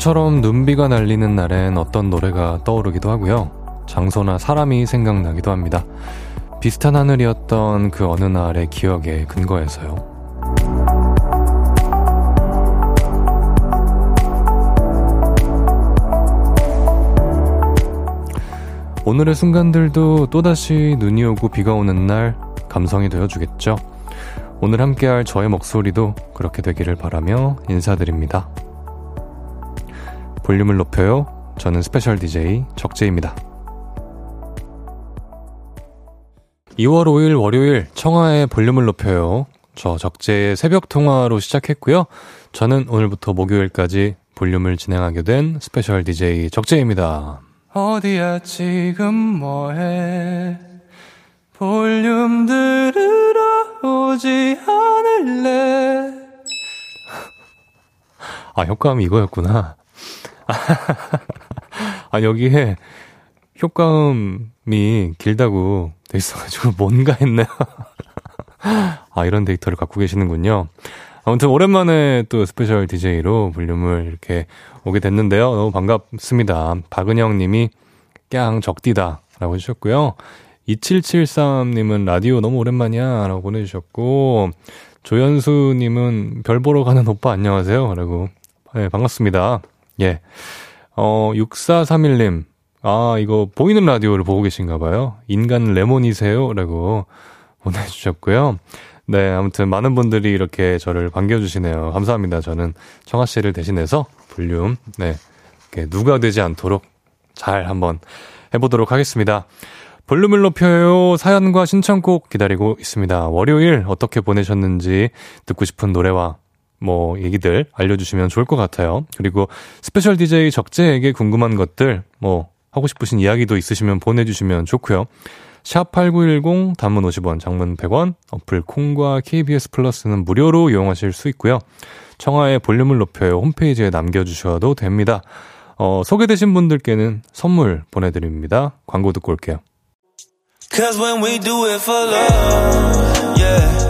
오늘처럼 눈비가 날리는 날엔 어떤 노래가 떠오르기도 하고요. 장소나 사람이 생각나기도 합니다. 비슷한 하늘이었던 그 어느 날의 기억에 근거해서요. 오늘의 순간들도 또다시 눈이 오고 비가 오는 날 감성이 되어주겠죠. 오늘 함께할 저의 목소리도 그렇게 되기를 바라며 인사드립니다. 볼륨을 높여요. 저는 special DJ 적재입니다. 2월 5일 월요일 청하의 볼륨을 높여요. 저 적재의 새벽 통화로 시작했고요. 저는 오늘부터 목요일까지 볼륨을 진행하게 된 special DJ 적재입니다. 어디야 지금 뭐해 볼륨 들으러 오지 않을래 아 효과음이 이거였구나 아 여기에 효과음이 길다고 돼 있어가지고 뭔가 했네요 아 이런 데이터를 갖고 계시는군요 아무튼 오랜만에 또 special DJ로 볼륨을 이렇게 오게 됐는데요. 너무 반갑습니다. 박은영 님이 꺅 적디다 라고 해주셨고요. 2773님은 라디오 너무 오랜만이야 라고 보내주셨고 조연수님은 별 보러 가는 오빠 안녕하세요 라고 네, 반갑습니다. 예. 어, 6431님. 아, 이거 보이는 라디오를 보고 계신가 봐요. 인간 레몬이세요? 라고 보내주셨고요. 네, 아무튼 많은 분들이 이렇게 저를 반겨주시네요. 감사합니다. 저는 청아 씨를 대신해서 볼륨, 네, 누가 되지 않도록 잘 한번 해보도록 하겠습니다. 볼륨을 높여요. 사연과 신청곡 기다리고 있습니다. 월요일 어떻게 보내셨는지 듣고 싶은 노래와 뭐 얘기들 알려주시면 좋을 것 같아요. 그리고 special DJ 적재에게 궁금한 것들, 뭐 하고 싶으신 이야기도 있으시면 보내주시면 좋고요. 샵 8910 단문 50원, 장문 100원, 어플 콩과 KBS 플러스는 무료로 이용하실 수 있고요. 청하의 볼륨을 높여요 홈페이지에 남겨주셔도 됩니다. 어, 소개되신 분들께는 선물 보내드립니다. 광고 듣고 올게요. Cause when we do it for love, yeah.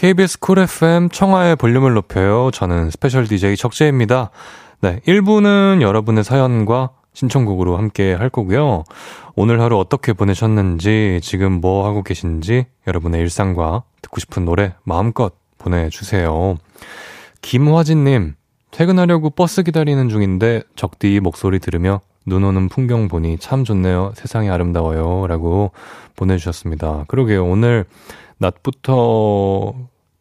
KBS 쿨 FM 청하의 볼륨을 높여요 저는 special DJ 적재입니다 네 1부는 여러분의 사연과 신청곡으로 함께 할 거고요. 오늘 하루 어떻게 보내셨는지, 지금 뭐 하고 계신지, 여러분의 일상과 듣고 싶은 노래 마음껏 보내주세요. 김화진님, 퇴근하려고 버스 기다리는 중인데 적디 목소리 들으며 눈 오는 풍경 보니 참 좋네요. 세상이 아름다워요. 라고 보내주셨습니다. 그러게요. 오늘 낮부터,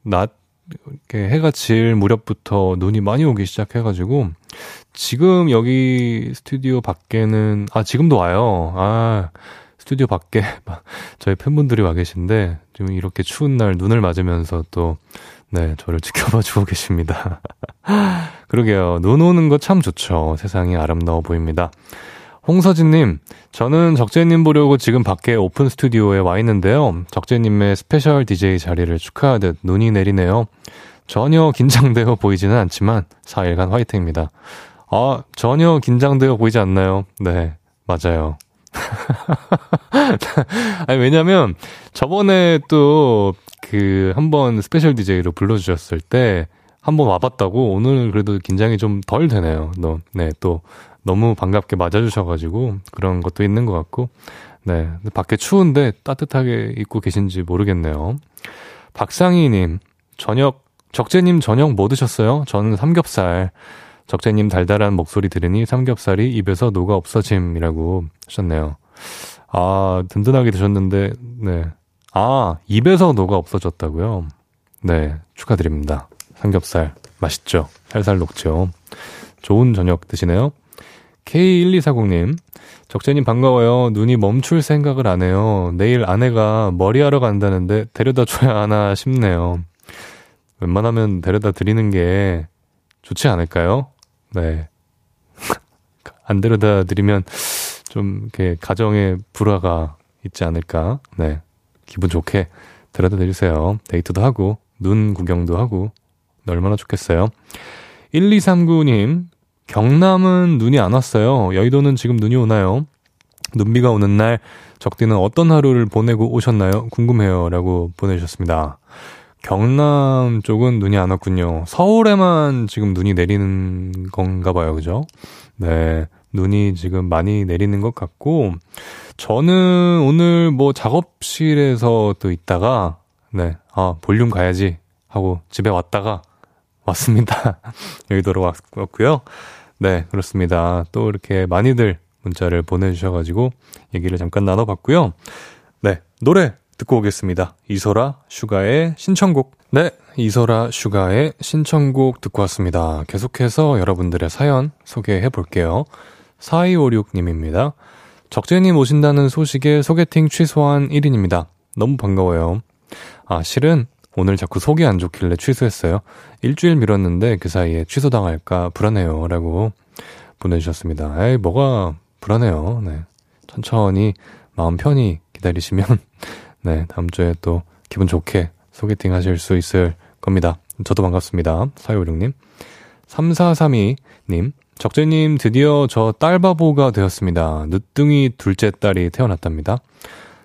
낮, 이렇게 해가 질 무렵부터 눈이 많이 오기 시작해가지고 지금 여기 스튜디오 밖에는, 아, 지금도 와요. 아, 스튜디오 밖에 저희 팬분들이 와 계신데, 지금 이렇게 추운 날 눈을 맞으면서 또, 네, 저를 지켜봐 주고 계십니다. 그러게요. 눈 오는 거 참 좋죠. 세상이 아름다워 보입니다. 홍서진님, 저는 적재님 보려고 지금 밖에 오픈 스튜디오에 와 있는데요. 적재님의 special DJ 자리를 축하하듯 눈이 내리네요. 전혀 긴장되어 보이지는 않지만 4일간 화이팅입니다. 아, 전혀 긴장되어 보이지 않나요? 네, 맞아요. 아니, 왜냐면, 저번에 또, 그, 한번 special DJ로 불러주셨을 때, 한번 와봤다고, 오늘 그래도 긴장이 좀 덜 되네요. 너, 네, 또, 너무 반갑게 맞아주셔가지고, 그런 것도 있는 것 같고, 네. 밖에 추운데 따뜻하게 입고 계신지 모르겠네요. 박상희님, 저녁, 적재님 저녁 뭐 드셨어요? 저는 삼겹살. 적재님 달달한 목소리 들으니 삼겹살이 입에서 녹아 없어짐이라고 하셨네요. 아, 든든하게 드셨는데, 네. 아, 입에서 녹아 없어졌다고요? 네, 축하드립니다. 삼겹살. 맛있죠? 살살 녹죠? 좋은 저녁 드시네요. K1240님, 적재님 반가워요. 눈이 멈출 생각을 안 해요. 내일 아내가 머리하러 간다는데 데려다 줘야 하나 싶네요. 웬만하면 데려다 드리는 게 좋지 않을까요? 네. 안 데려다 드리면 좀 이렇게 가정에 불화가 있지 않을까. 네. 기분 좋게 데려다 드리세요. 데이트도 하고, 눈 구경도 하고, 얼마나 좋겠어요. 1239님, 경남은 눈이 안 왔어요. 여의도는 지금 눈이 오나요? 눈비가 오는 날 적디는 어떤 하루를 보내고 오셨나요? 궁금해요. 라고 보내주셨습니다. 경남 쪽은 눈이 안 왔군요. 서울에만 지금 눈이 내리는 건가 봐요. 그죠? 네. 눈이 지금 많이 내리는 것 같고, 저는 오늘 뭐 작업실에서 또 있다가, 네. 아, 볼륨 가야지 하고 집에 왔다가 왔습니다. 여의도로 왔고요. 네, 그렇습니다. 또 이렇게 많이들 문자를 보내주셔가지고 얘기를 잠깐 나눠봤고요. 네, 노래 듣고 오겠습니다. 이소라 슈가의 신청곡. 네, 이소라 슈가의 신청곡 듣고 왔습니다. 계속해서 여러분들의 사연 소개해 볼게요. 4256님입니다. 적재님 오신다는 소식에 소개팅 취소한 1인입니다. 너무 반가워요. 아, 실은 오늘 자꾸 속이 안 좋길래 취소했어요. 일주일 미뤘는데 그 사이에 취소당할까 불안해요. 라고 보내주셨습니다. 에이, 뭐가 불안해요. 네. 천천히 마음 편히 기다리시면, 네, 다음 주에 또 기분 좋게 소개팅 하실 수 있을 겁니다. 저도 반갑습니다. 사유룡님. 3432님. 적재님, 드디어 저 딸바보가 되었습니다. 늦둥이 둘째 딸이 태어났답니다.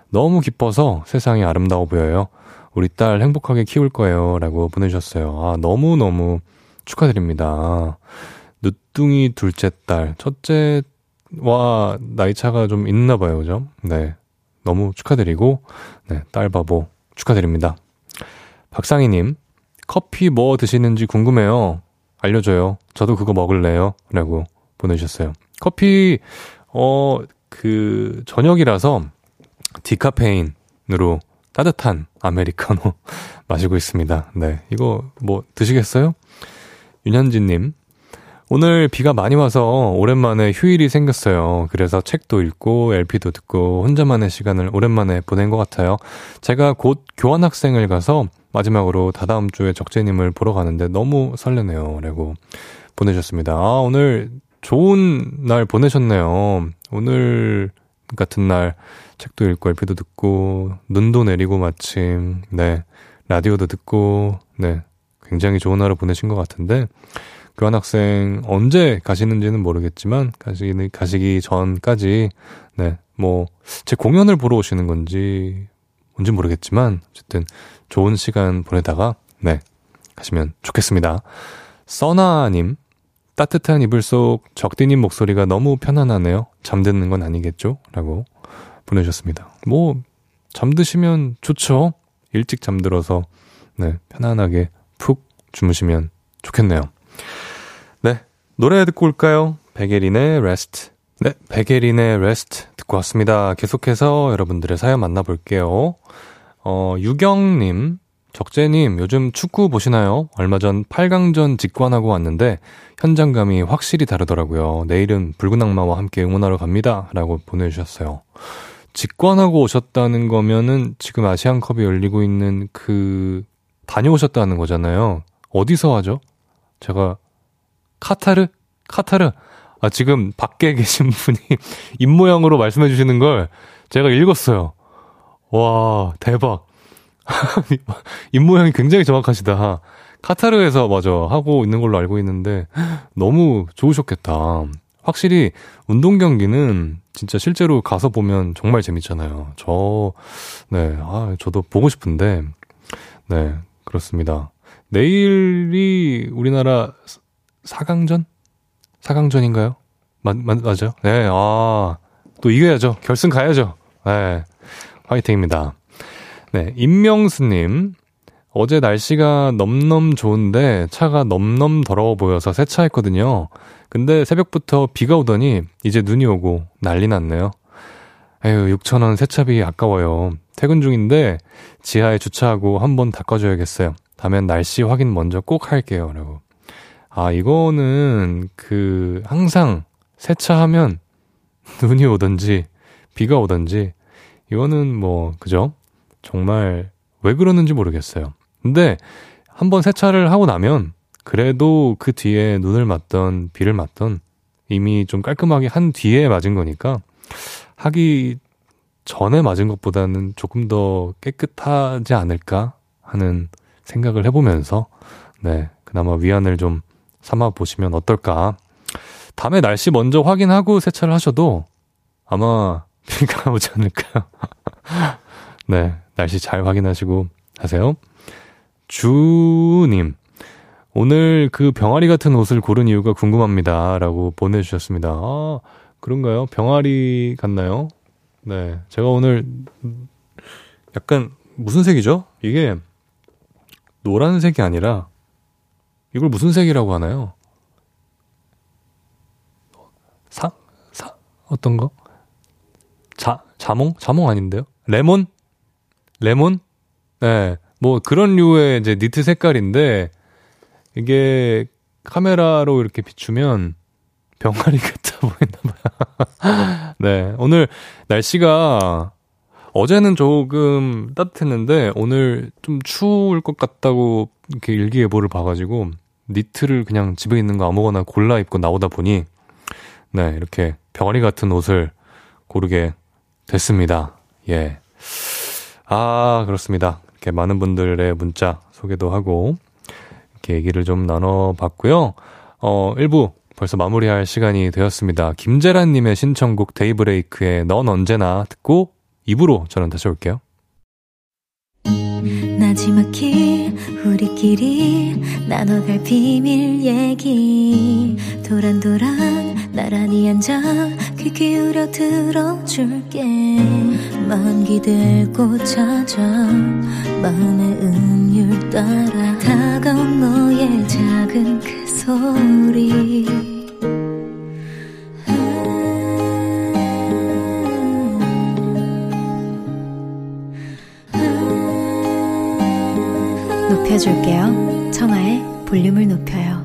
너무 기뻐서 세상이 아름다워 보여요. 우리 딸 행복하게 키울 거예요. 라고 보내주셨어요. 아, 너무너무 축하드립니다. 늦둥이 둘째 딸, 첫째와 나이 차가 좀 있나 봐요. 그죠? 네. 너무 축하드리고, 네, 딸 바보 축하드립니다. 박상희님, 커피 뭐 드시는지 궁금해요. 알려줘요. 저도 그거 먹을래요. 라고 보내주셨어요. 커피, 어, 그, 저녁이라서 디카페인으로 따뜻한 아메리카노 마시고 있습니다. 네. 이거 뭐 드시겠어요? 윤현진님. 오늘 비가 많이 와서 오랜만에 휴일이 생겼어요. 그래서 책도 읽고 LP도 듣고 혼자만의 시간을 오랜만에 보낸 것 같아요. 제가 곧 교환학생을 가서 마지막으로 다다음 주에 적재님을 보러 가는데 너무 설레네요. 라고 보내셨습니다. 아, 오늘 좋은 날 보내셨네요. 오늘 같은 날 책도 읽고 LP도 듣고 눈도 내리고 마침 네 라디오도 듣고 네 굉장히 좋은 하루 보내신 것 같은데 교환학생 언제 가시는지는 모르겠지만 가시기 가시기 전까지 네 뭐 제 공연을 보러 오시는 건지 뭔지 모르겠지만 어쨌든 좋은 시간 보내다가 네 가시면 좋겠습니다. 써나님 따뜻한 이불 속 적디님 목소리가 너무 편안하네요. 잠드는 건 아니겠죠? 라고 보내주셨습니다. 뭐, 잠드시면 좋죠? 일찍 잠들어서, 네, 편안하게 푹 주무시면 좋겠네요. 네, 노래 듣고 올까요? 백예린의 Rest. 네, 백예린의 Rest 듣고 왔습니다. 계속해서 여러분들의 사연 만나볼게요. 어, 유경님, 적재님, 요즘 축구 보시나요? 얼마 전 8강전 직관하고 왔는데 현장감이 확실히 다르더라고요. 내일은 붉은 악마와 함께 응원하러 갑니다. 라고 보내주셨어요. 직관하고 오셨다는 거면은 지금 아시안컵이 열리고 있는 그 다녀오셨다는 거잖아요. 어디서 하죠? 제가 카타르? 카타르? 아 지금 밖에 계신 분이 입모양으로 말씀해 주시는 걸 제가 읽었어요. 와 대박. 입모양이 굉장히 정확하시다. 카타르에서 맞아 하고 있는 걸로 알고 있는데 너무 좋으셨겠다. 확실히 운동 경기는 진짜 실제로 가서 보면 정말 재밌잖아요. 저, 네, 아, 저도 보고 싶은데, 네, 그렇습니다. 내일이 우리나라 4강전? 4강전인가요? 맞, 맞, 맞아요? 네, 아, 또 이겨야죠. 결승 가야죠. 네, 화이팅입니다. 네, 임명수님. 어제 날씨가 넘넘 좋은데 차가 넘넘 더러워 보여서 세차했거든요. 근데 새벽부터 비가 오더니 이제 눈이 오고 난리 났네요. 에휴, 6천원 세차비 아까워요. 퇴근 중인데 지하에 주차하고 한번 닦아줘야겠어요. 다음엔 날씨 확인 먼저 꼭 할게요. 라고. 아, 이거는 그 항상 세차하면 눈이 오든지 비가 오든지 이거는 뭐 그죠? 정말 왜 그러는지 모르겠어요. 근데 한번 세차를 하고 나면 그래도 그 뒤에 눈을 맞던 비를 맞던 이미 좀 깔끔하게 한 뒤에 맞은 거니까 하기 전에 맞은 것보다는 조금 더 깨끗하지 않을까 하는 생각을 해보면서 네 그나마 위안을 좀 삼아 보시면 어떨까. 다음에 날씨 먼저 확인하고 세차를 하셔도 아마 비가 오지 않을까요? 네 날씨 잘 확인하시고 하세요. 주님 오늘 그 병아리 같은 옷을 고른 이유가 궁금합니다. 라고 보내주셨습니다. 아, 그런가요? 병아리 같나요? 네. 제가 오늘 약간 무슨 색이죠? 이게 노란색이 아니라 이걸 무슨 색이라고 하나요? 사, 사, 어떤 거? 자, 자몽? 자몽 아닌데요? 레몬? 레몬? 네. 뭐 그런 류의 이제 니트 색깔인데 이게 카메라로 이렇게 비추면 병아리 같아 보이나 봐요. 네. 오늘 날씨가 어제는 조금 따뜻했는데 오늘 좀 추울 것 같다고 이렇게 일기예보를 봐가지고 니트를 그냥 집에 있는 거 아무거나 골라 입고 나오다 보니 네 이렇게 병아리 같은 옷을 고르게 됐습니다. 예. 아 그렇습니다. 이렇게 많은 분들의 문자 소개도 하고 이렇게 얘기를 좀 나눠봤고요. 어, 1부 벌써 마무리할 시간이 되었습니다. 김재란님의 신청곡 데이브레이크의 넌 언제나 듣고 2부로 저는 다시 올게요. 나지막히 우리끼리 나눠갈 비밀 얘기 도란도란 나란히 앉아 귀 기울여 들어줄게 마음 기대고 찾아 마음의 음 율 따라 다가온 너의 작은 그 소리 높여줄게요. 청하의 볼륨을 높여요.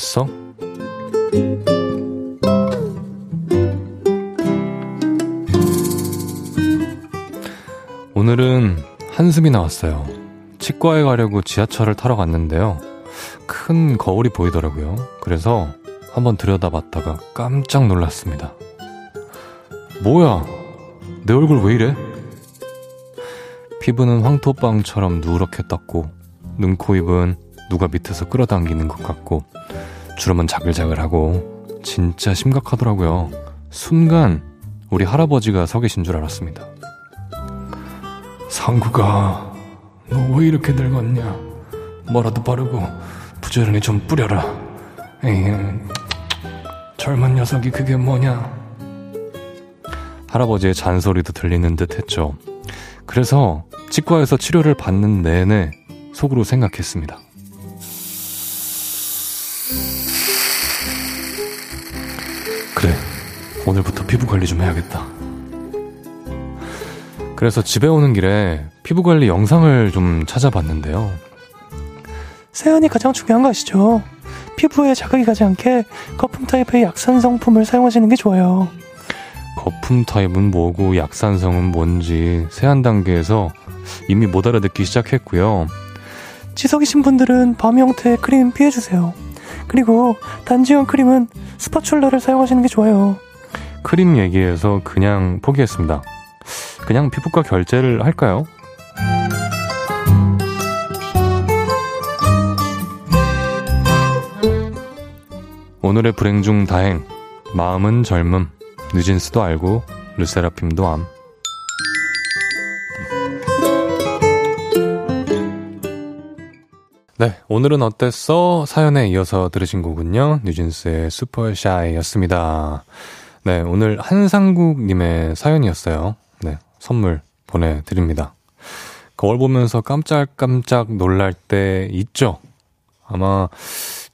어땠어? 오늘은 한숨이 나왔어요. 치과에 가려고 지하철을 타러 갔는데요. 큰 거울이 보이더라고요. 그래서 한번 들여다봤다가 깜짝 놀랐습니다. 뭐야? 내 얼굴 왜 이래? 피부는 황토방처럼 누렇게 떴고, 눈, 코, 입은 누가 밑에서 끌어당기는 것 같고, 주름은 자글자글하고, 진짜 심각하더라고요. 순간, 우리 할아버지가 서 계신 줄 알았습니다. 상구가, 너 왜 이렇게 늙었냐? 뭐라도 바르고, 부지런히 좀 뿌려라. 에이, 젊은 녀석이 그게 뭐냐? 할아버지의 잔소리도 들리는 듯 했죠. 그래서 치과에서 치료를 받는 내내 속으로 생각했습니다. 그래, 오늘부터 피부 관리 좀 해야겠다. 그래서 집에 오는 길에 피부 관리 영상을 좀 찾아봤는데요. 세안이 가장 중요한 거 아시죠? 피부에 자극이 가지 않게 거품 타입의 약산 성품을 사용하시는 게 좋아요. 거품 타입은 뭐고 약산성은 뭔지 세안 단계에서 이미 못 알아듣기 시작했고요. 지석이신 분들은 밤 형태의 크림 피해주세요. 그리고 단지형 크림은 스파츌라를 사용하시는 게 좋아요. 크림 얘기해서 그냥 포기했습니다. 그냥 피부과 결제를 할까요? 오늘의 불행 중 다행. 마음은 젊음. 뉴진스도 알고 르세라핌도 암. 네, 오늘은 어땠어? 사연에 이어서 들으신 곡은요. 뉴진스의 슈퍼샤이였습니다. 네, 오늘 한상국님의 사연이었어요. 네, 선물 보내드립니다. 거울 보면서 깜짝깜짝 놀랄 때 있죠? 아마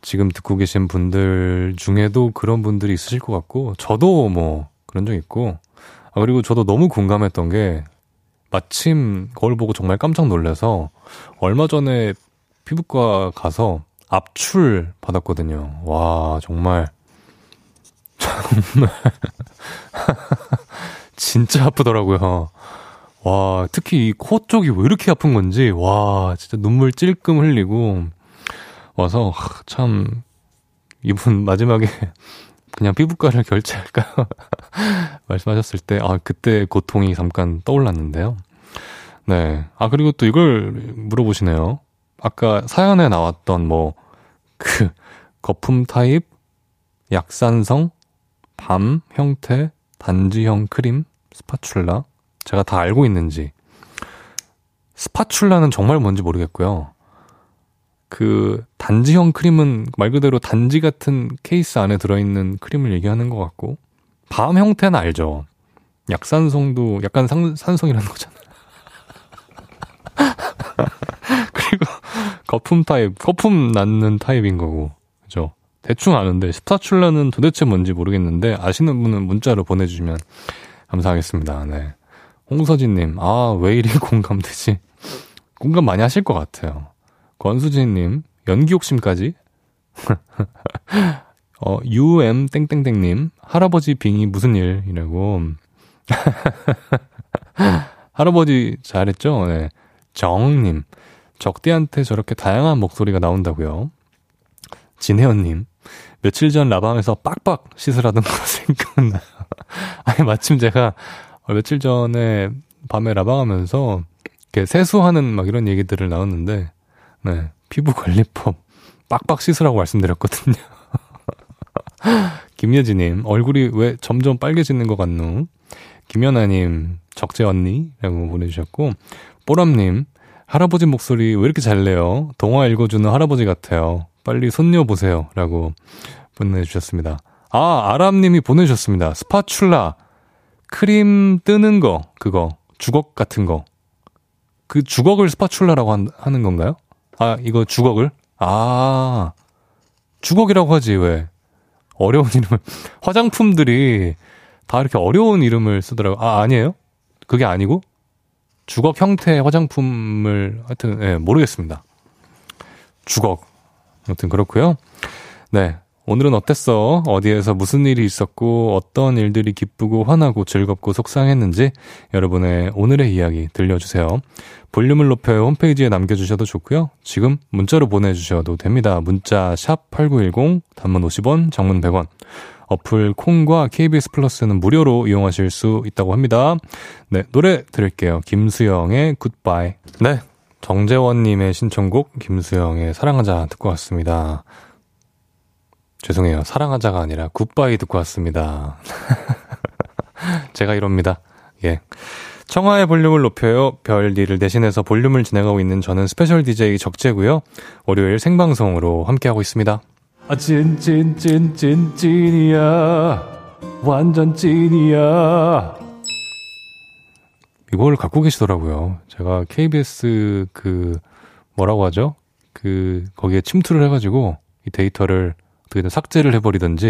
지금 듣고 계신 분들 중에도 그런 분들이 있으실 것 같고, 저도 뭐 그런 적 있고, 아, 그리고 저도 너무 공감했던 게, 마침 거울 보고 정말 깜짝 놀라서, 얼마 전에 피부과 가서 압출 받았거든요. 와, 정말 정말. 진짜 아프더라고요. 와, 특히 이 코 쪽이 왜 이렇게 아픈 건지, 와, 진짜 눈물 찔끔 흘리고, 와서, 참, 이분 마지막에 그냥 피부과를 결제할까요? 말씀하셨을 때, 아, 그때 고통이 잠깐 떠올랐는데요. 네. 아, 그리고 또 이걸 물어보시네요. 아까 사연에 나왔던 뭐, 그, 거품 타입, 약산성, balm 형태, 단지형 크림, spatula. 제가 다 알고 있는지. spatula는 정말 뭔지 모르겠고요. 그 단지형 크림은 말 그대로 단지 같은 케이스 안에 들어있는 크림을 얘기하는 것 같고 balm 형태는 알죠. 약산성도 약간 산, 산성이라는 거잖아요. 거품 타입, 거품 나는 타입인 거고, 그죠? 대충 아는데 spatula는 도대체 뭔지 모르겠는데 아시는 분은 문자로 보내주시면 감사하겠습니다. 네. 홍서진님, 아, 왜 이리 공감되지? 공감 많이 하실 것 같아요. 권수진님, 연기 욕심까지? 어, UM 땡땡땡님, 할아버지 빙이 무슨 일 이라고. 할아버지 잘했죠? 네. 정님, 적대한테 저렇게 다양한 목소리가 나온다고요. 진혜연님, 며칠 전 라방에서 빡빡 씻으라던 거 생각나요. 아니, 마침 제가 며칠 전에 밤에 라방하면서 이렇게 세수하는 막 이런 얘기들을 나눴는데, 네. 피부 관리법 빡빡 씻으라고 말씀드렸거든요. 김예지님, 얼굴이 왜 점점 빨개지는 것 같노? 김연아님, 적재 언니라고 보내주셨고, 뽀람님, 할아버지 목소리 왜 이렇게 잘 내요? 동화 읽어주는 할아버지 같아요. 빨리 손녀 보세요. 라고 보내주셨습니다. 아, 아람님이 보내주셨습니다. 스파츌라. 크림 뜨는 거, 그거. 주걱 같은 거. 그 주걱을 스파츌라라고 한, 하는 건가요? 아, 이거 주걱을? 아, 주걱이라고 하지, 왜. 어려운 이름을. 화장품들이 다 이렇게 어려운 이름을 쓰더라고요. 아, 아니에요? 그게 아니고? 주걱 형태의 화장품을, 하여튼, 예, 네, 모르겠습니다. 주걱. 아무튼 그렇고요 네. 오늘은 어땠어? 어디에서 무슨 일이 있었고 어떤 일들이 기쁘고 화나고 즐겁고 속상했는지 여러분의 오늘의 이야기 들려주세요. 볼륨을 높여 홈페이지에 남겨주셔도 좋고요. 지금 문자로 보내주셔도 됩니다. 문자 샵 8910 단문 50원 장문 100원 어플 콩과 KBS 플러스는 무료로 이용하실 수 있다고 합니다. 네, 노래 들을게요. 김수영의 굿바이. 네, 정재원님의 신청곡 김수영의 사랑하자 듣고 왔습니다. 죄송해요. 사랑하자가 아니라 굿바이 듣고 왔습니다. 제가 이럽니다. 예. 청하의 볼륨을 높여요. 별일을 대신해서 볼륨을 진행하고 있는 저는 special DJ 적재고요. 월요일 생방송으로 함께하고 있습니다. 아, 찐, 찐, 찐, 찐, 찐이야. 완전 찐이야. 이걸 갖고 계시더라고요. 제가 KBS 그, 뭐라고 하죠? 그, 거기에 침투를 해가지고 이 데이터를 어떻게든 삭제를 해버리든지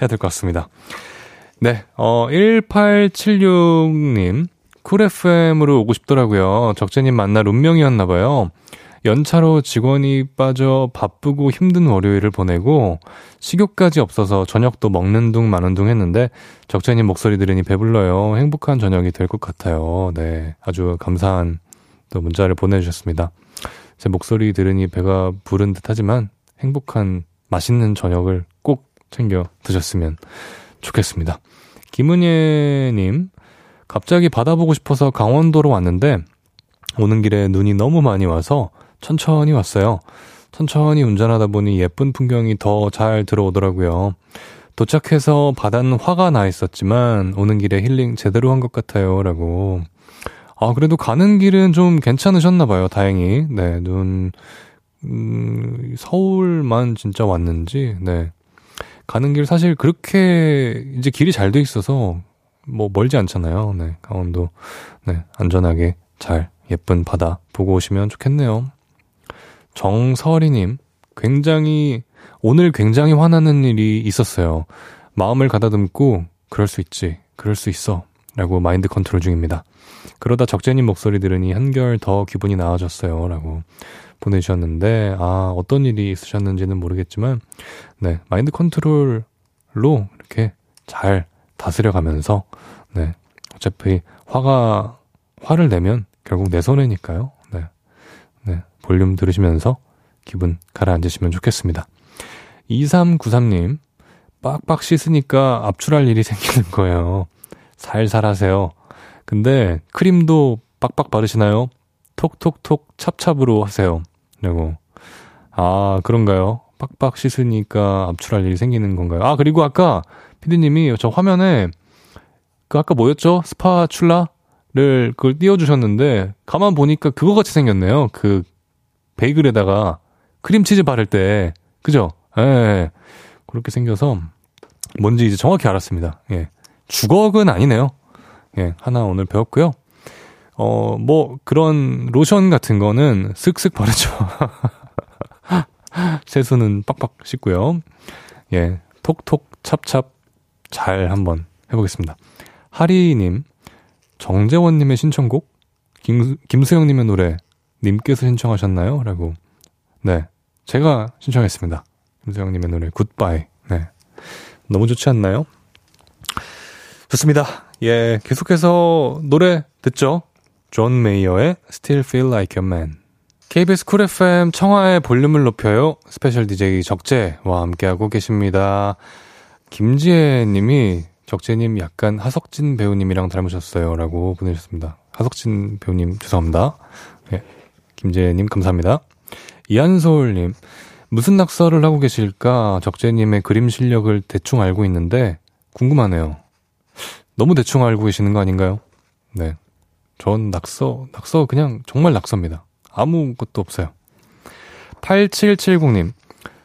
해야 될 것 같습니다. 네, 어, 1876님, 쿨 FM으로 오고 싶더라고요. 적재님 만날 운명이었나봐요. 연차로 직원이 빠져 바쁘고 힘든 월요일을 보내고 식욕까지 없어서 저녁도 먹는 둥 마는 둥 했는데 적재님 목소리 들으니 배불러요. 행복한 저녁이 될 것 같아요. 네. 아주 감사한 또 문자를 보내주셨습니다. 제 목소리 들으니 배가 부른 듯 하지만 행복한 맛있는 저녁을 꼭 챙겨 드셨으면 좋겠습니다. 김은예님, 갑자기 바다 보고 싶어서 강원도로 왔는데, 오는 길에 눈이 너무 많이 와서 천천히 왔어요. 천천히 운전하다 보니 예쁜 풍경이 더 잘 들어오더라고요. 도착해서 바다는 화가 나 있었지만, 오는 길에 힐링 제대로 한 것 같아요. 라고. 아, 그래도 가는 길은 좀 괜찮으셨나 봐요. 다행히. 네, 눈, 음, 서울만 진짜 왔는지, 네. 가는 길 사실 그렇게 이제 길이 잘 돼 있어서 뭐 멀지 않잖아요. 네. 강원도, 네. 안전하게 잘 예쁜 바다 보고 오시면 좋겠네요. 정서리님, 굉장히, 오늘 굉장히 화나는 일이 있었어요. 마음을 가다듬고, 그럴 수 있지, 그럴 수 있어. 라고 마인드 컨트롤 중입니다. 그러다 적재님 목소리 들으니 한결 더 기분이 나아졌어요. 라고 보내주셨는데, 아, 어떤 일이 있으셨는지는 모르겠지만, 네, 마인드 컨트롤을 이렇게 잘 다스려 가면서, 네. 어차피 화가, 화를 내면 결국 내 손해니까요. 볼륨 들으시면서 기분 가라앉으시면 좋겠습니다. 2393님, 빡빡 씻으니까 압출할 일이 생기는 거예요. 살살 하세요. 근데 크림도 빡빡 바르시나요? 톡톡톡 찹찹으로 하세요. 라고. 아, 그런가요? 빡빡 씻으니까 압출할 일이 생기는 건가요? 아, 그리고 아까 피디님이 저 화면에 그 아까 뭐였죠? 스파출라를 그걸 띄워주셨는데 가만 보니까 그거 같이 생겼네요. 그 베이글에다가 크림치즈 바를 때 그죠? 예, 예. 그렇게 생겨서 뭔지 이제 정확히 알았습니다. 예. 주걱은 아니네요. 예, 하나 오늘 배웠고요. 어, 뭐, 그런 로션 같은 거는 쓱쓱 바르죠. 세수는 빡빡 씻고요. 예, 톡톡 찹찹 잘 한번 해보겠습니다. 하리님, 정재원님의 신청곡? 김, 김수영님의 노래, 님께서 신청하셨나요? 라고. 네, 제가 신청했습니다. 김수영님의 노래, 굿바이. 네. 너무 좋지 않나요? 좋습니다. 예, 계속해서 노래 듣죠? 존 메이어의 Still Feel Like a Man. KBS 쿨 FM 청하의 볼륨을 높여요. 스페셜 DJ 적재와 함께하고 계십니다. 김지혜 님이 적재님 약간 하석진 배우님이랑 닮으셨어요. 라고 보내주셨습니다. 하석진 배우님 죄송합니다. 네, 김지혜 님 감사합니다. 이한솔 님 무슨 낙서를 하고 계실까 적재님의 그림 실력을 대충 알고 있는데 궁금하네요. 너무 대충 알고 계시는 거 아닌가요? 네. 전 낙서, 낙서 그냥 정말 낙서입니다. 아무것도 없어요. 8770님,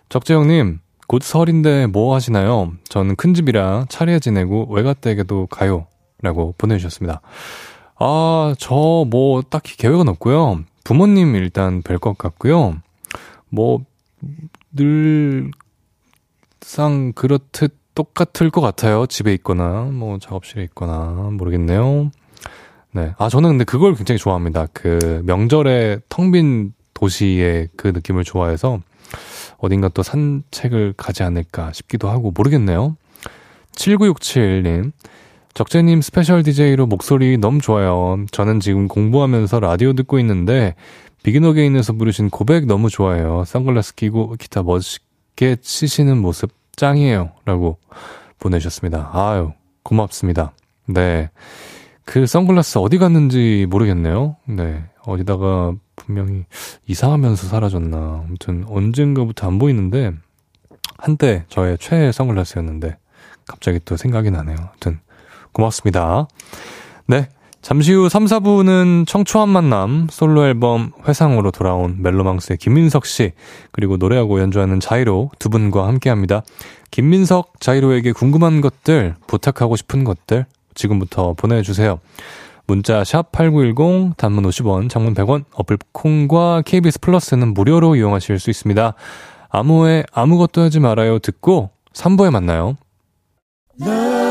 적재형님, 곧 설인데 뭐 하시나요? 저는 큰 집이라 차례 지내고 외가댁에도 가요. 라고 보내주셨습니다. 아, 저 뭐 딱히 계획은 없고요. 부모님 일단 뵐 것 같고요. 뭐, 늘상 그렇듯 똑같을 것 같아요. 집에 있거나, 뭐 작업실에 있거나, 모르겠네요. 네. 아, 저는 근데 그걸 굉장히 좋아합니다. 그 명절에 텅 빈 도시의 그 느낌을 좋아해서 어딘가 또 산책을 가지 않을까 싶기도 하고 모르겠네요. 7967님. 적재님 스페셜 DJ로 목소리 너무 좋아요. 저는 지금 공부하면서 라디오 듣고 있는데 비긴어게인에서 부르신 고백 너무 좋아해요. 선글라스 끼고 기타 멋있게 치시는 모습 짱이에요. 라고 보내주셨습니다. 아유, 고맙습니다. 네. 그 선글라스 어디 갔는지 모르겠네요. 네. 어디다가 분명히 이사하면서 사라졌나. 아무튼 언젠가부터 안 보이는데 한때 저의 최애 선글라스였는데 갑자기 또 생각이 나네요. 아무튼 고맙습니다. 네. 잠시 후 3, 4부는 청초한 만남 솔로 앨범 회상으로 돌아온 멜로망스의 김민석 씨 그리고 노래하고 연주하는 자이로 두 분과 함께합니다. 김민석 자이로에게 궁금한 것들 부탁하고 싶은 것들 지금부터 보내주세요. 문자 샵 8910 단문 50원 장문 100원 어플 콩과 KBS 플러스는 무료로 이용하실 수 있습니다. 아무에 아무것도 하지 말아요 듣고 3부에 만나요. 라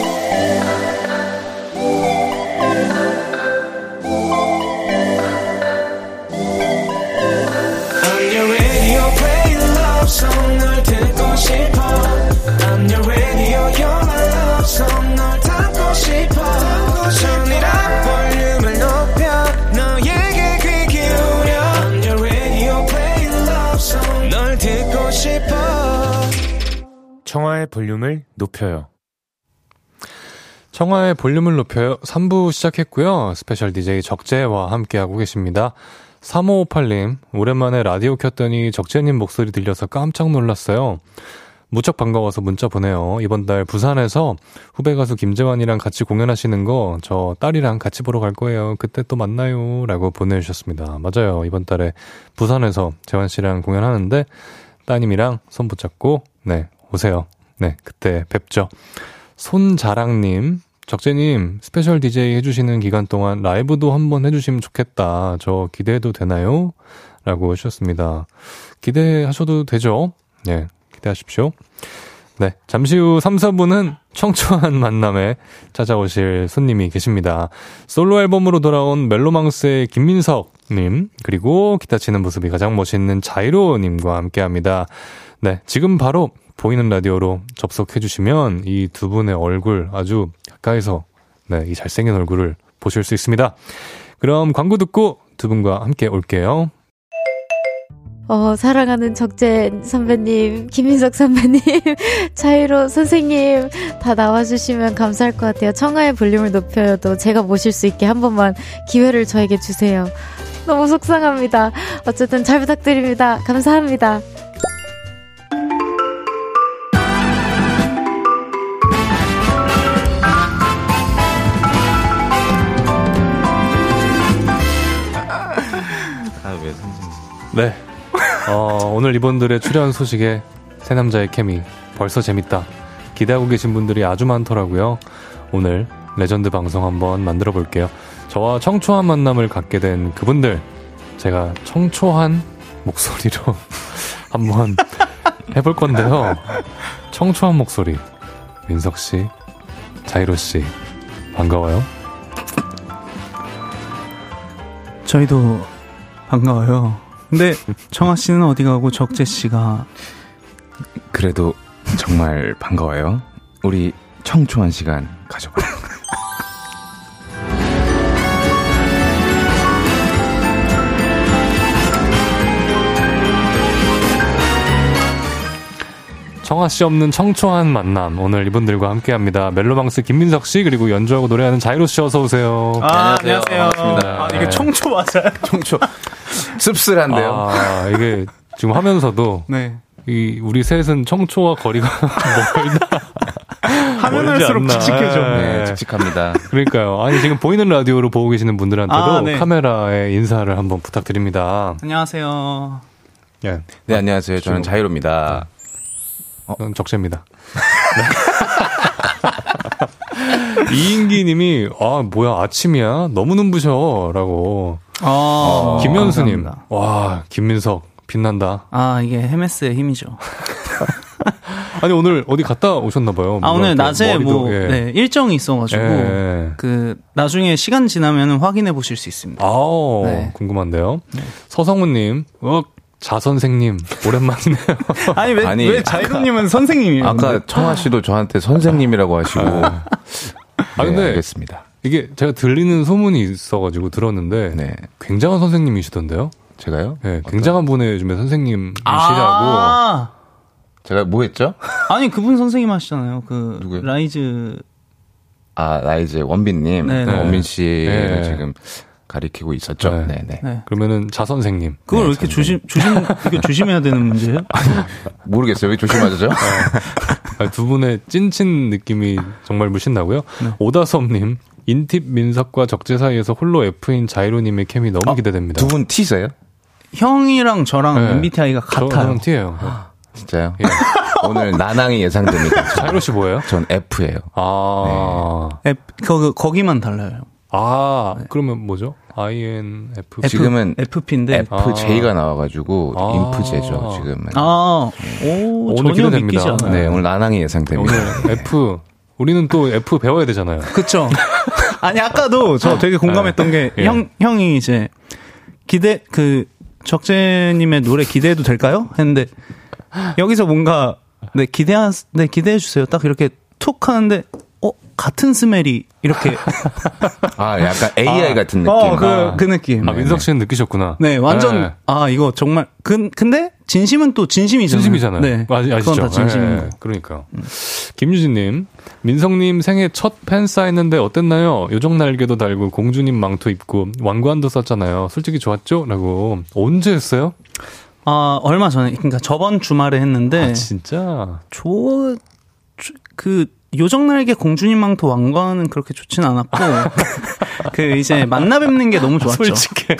청하의 볼륨을 높여요. 청하의 볼륨을 높여요. 3부 시작했고요. 스페셜 DJ 적재와 함께하고 계십니다. 3558님, 오랜만에 라디오 켰더니 적재님 목소리 들려서 깜짝 놀랐어요. 무척 반가워서 문자 보내요. 이번 달 부산에서 후배 가수 김재환이랑 같이 공연하시는 거 저 딸이랑 같이 보러 갈 거예요. 그때 또 만나요. 라고 보내주셨습니다. 맞아요. 이번 달에 부산에서 재환 씨랑 공연하는데 따님이랑 손 붙잡고 네 오세요. 네, 그때 뵙죠. 손자랑님, 적재님, 스페셜 DJ 해주시는 기간 동안 라이브도 한번 해주시면 좋겠다. 저 기대해도 되나요? 라고 하셨습니다. 기대하셔도 되죠? 네, 기대하십시오. 네, 잠시 후 3, 4부는 청초한 만남에 찾아오실 손님이 계십니다. 솔로 앨범으로 돌아온 멜로망스의 김민석님, 그리고 기타 치는 모습이 가장 멋있는 자이로님과 함께 합니다. 네, 지금 바로 보이는 라디오로 접속해 주시면 이 두 분의 얼굴 아주 가까이서 네, 이 잘생긴 얼굴을 보실 수 있습니다. 그럼 광고 듣고 두 분과 함께 올게요. 어, 사랑하는 적재 선배님, 김민석 선배님, 차이로 선생님, 다 나와주시면 감사할 것 같아요. 청하의 볼륨을 높여도 제가 모실 수 있게 한 번만 기회를 저에게 주세요. 너무 속상합니다. 어쨌든 잘 부탁드립니다. 감사합니다. 네. 어, 오늘 이분들의 출연 소식에 새 남자의 케미 벌써 재밌다. 기대하고 계신 분들이 아주 많더라고요. 오늘 레전드 방송 한번 만들어 볼게요. 저와 청초한 만남을 갖게 된 그분들 제가 청초한 목소리로 한번 해볼 건데요. 청초한 목소리 민석 씨, 자이로 씨 반가워요. 저희도 반가워요. 근데 청아 씨는 어디 가고 적재 씨가 그래도 정말 반가워요. 우리 청초한 시간 가져봐요. 청아 씨 없는 청초한 만남 오늘 이분들과 함께합니다. 멜로망스 김민석 씨 그리고 연주하고 노래하는 자이로 씨 어서 오세요. 아, 안녕하세요. 반갑습니다. 아, 이게 청초 맞아요? 청초 씁쓸한데요. 아, 이게 지금 하면서도 네. 이 우리 셋은 청초와 거리가 멀다. 하면 할수록. 칙칙해져. 네. 네, 칙칙합니다. 그러니까요. 아니 지금 보이는 라디오로 보고 계시는 분들한테도 아, 네. 카메라에 인사를 한번 부탁드립니다. 안녕하세요. 예, 네, 안녕하세요. 저는 자이로입니다. 저는 적재입니다. 네. 이인기님이 아 뭐야 아침이야 너무 눈부셔라고 아, 김현수님 감사합니다. 와 김민석 빛난다. 아, 이게 헤메스의 힘이죠. 아니 오늘 어디 갔다 오셨나 봐요. 아, 오늘 낮에 뭐, 예. 네, 일정이 있어가지고, 예. 그, 나중에 시간 지나면 확인해 보실 수 있습니다. 아우 네. 궁금한데요. 서성우님, 어, 자 선생님 오랜만이네요. 아니, 왜, 아니, 왜 자이로님은 선생님이에요? 아까 청아 씨도 저한테 선생님이라고 하시고. 아 근데 네, 알겠습니다. 이게 제가 들리는 소문이 있어가지고 들었는데 네. 굉장한 선생님이시던데요. 제가요? 네, 굉장한 분의 요즘에 선생님이시라고. 아, 제가 뭐 했죠? 아니, 그분 선생님 하시잖아요. 그, 누구요? 라이즈. 아, 라이즈 원빈님. 네, 네. 원빈 씨를 네. 지금 가르치고 있었죠. 네. 네, 네. 네. 그러면은 자 선생님. 그걸 네, 왜 이렇게 조심, 조심, 이렇게 조심해야 되는 문제예요? 모르겠어요. 왜 조심하죠? 아, 두 분의 찐친 느낌이 정말 물씬 나고요. 네. 오다섭님, 인팁 민석과 적재 사이에서 홀로 F인 자이로님의 케미 너무 기대됩니다. 두 분 T세요? 형이랑 저랑 네. MBTI가 같아요. 저는 T예요. 진짜요? 예. 오늘 나낭이 예상됩니다. 자이로 씨 뭐예요? 전 F예요. 아, 앱, 거, 거기만 달라요. 아, 그러면 뭐죠? INF. F, 지금은 FP인데. FJ가 나와가지고 아. 인프제죠. 지금은. 아, 오, 오늘 전혀. 믿기지 않아요. 네, 오늘 나낭이 예상됩니다. 오늘 F. 우리는 또 F 배워야 되잖아요. 그쵸. 아니, 아까도 저 되게 공감했던 게, 예. 형, 형이 이제, 기대, 그, 적재님의 노래 기대해도 될까요? 했는데, 여기서 뭔가, 네, 기대한, 네, 기대해주세요. 딱 이렇게 툭 하는데, 어, 같은 스멜이, 이렇게. 아, 약간 AI 같은 느낌. 어, 그, 아. 그 느낌. 아, 민석 씨는 느끼셨구나. 네, 완전, 네. 아, 이거 정말, 그, 근데, 진심은 또 진심이잖아요. 진심이잖아요. 네. 아, 아시죠? 그건 다 진심인 예, 거. 그러니까. 김유진님, 민성님 생애 첫 팬 사인했는데 어땠나요? 요정 날개도 달고 공주님 망토 입고 왕관도 썼잖아요. 솔직히 좋았죠? 라고. 언제 했어요? 아, 얼마 전에, 그러니까 저번 주말에 했는데, 아, 진짜? 조, 조- 그, 요정날개 공주님 망토 왕관은 그렇게 좋진 않았고, 그, 이제, 만나 뵙는 게 너무 좋았죠. 솔직해.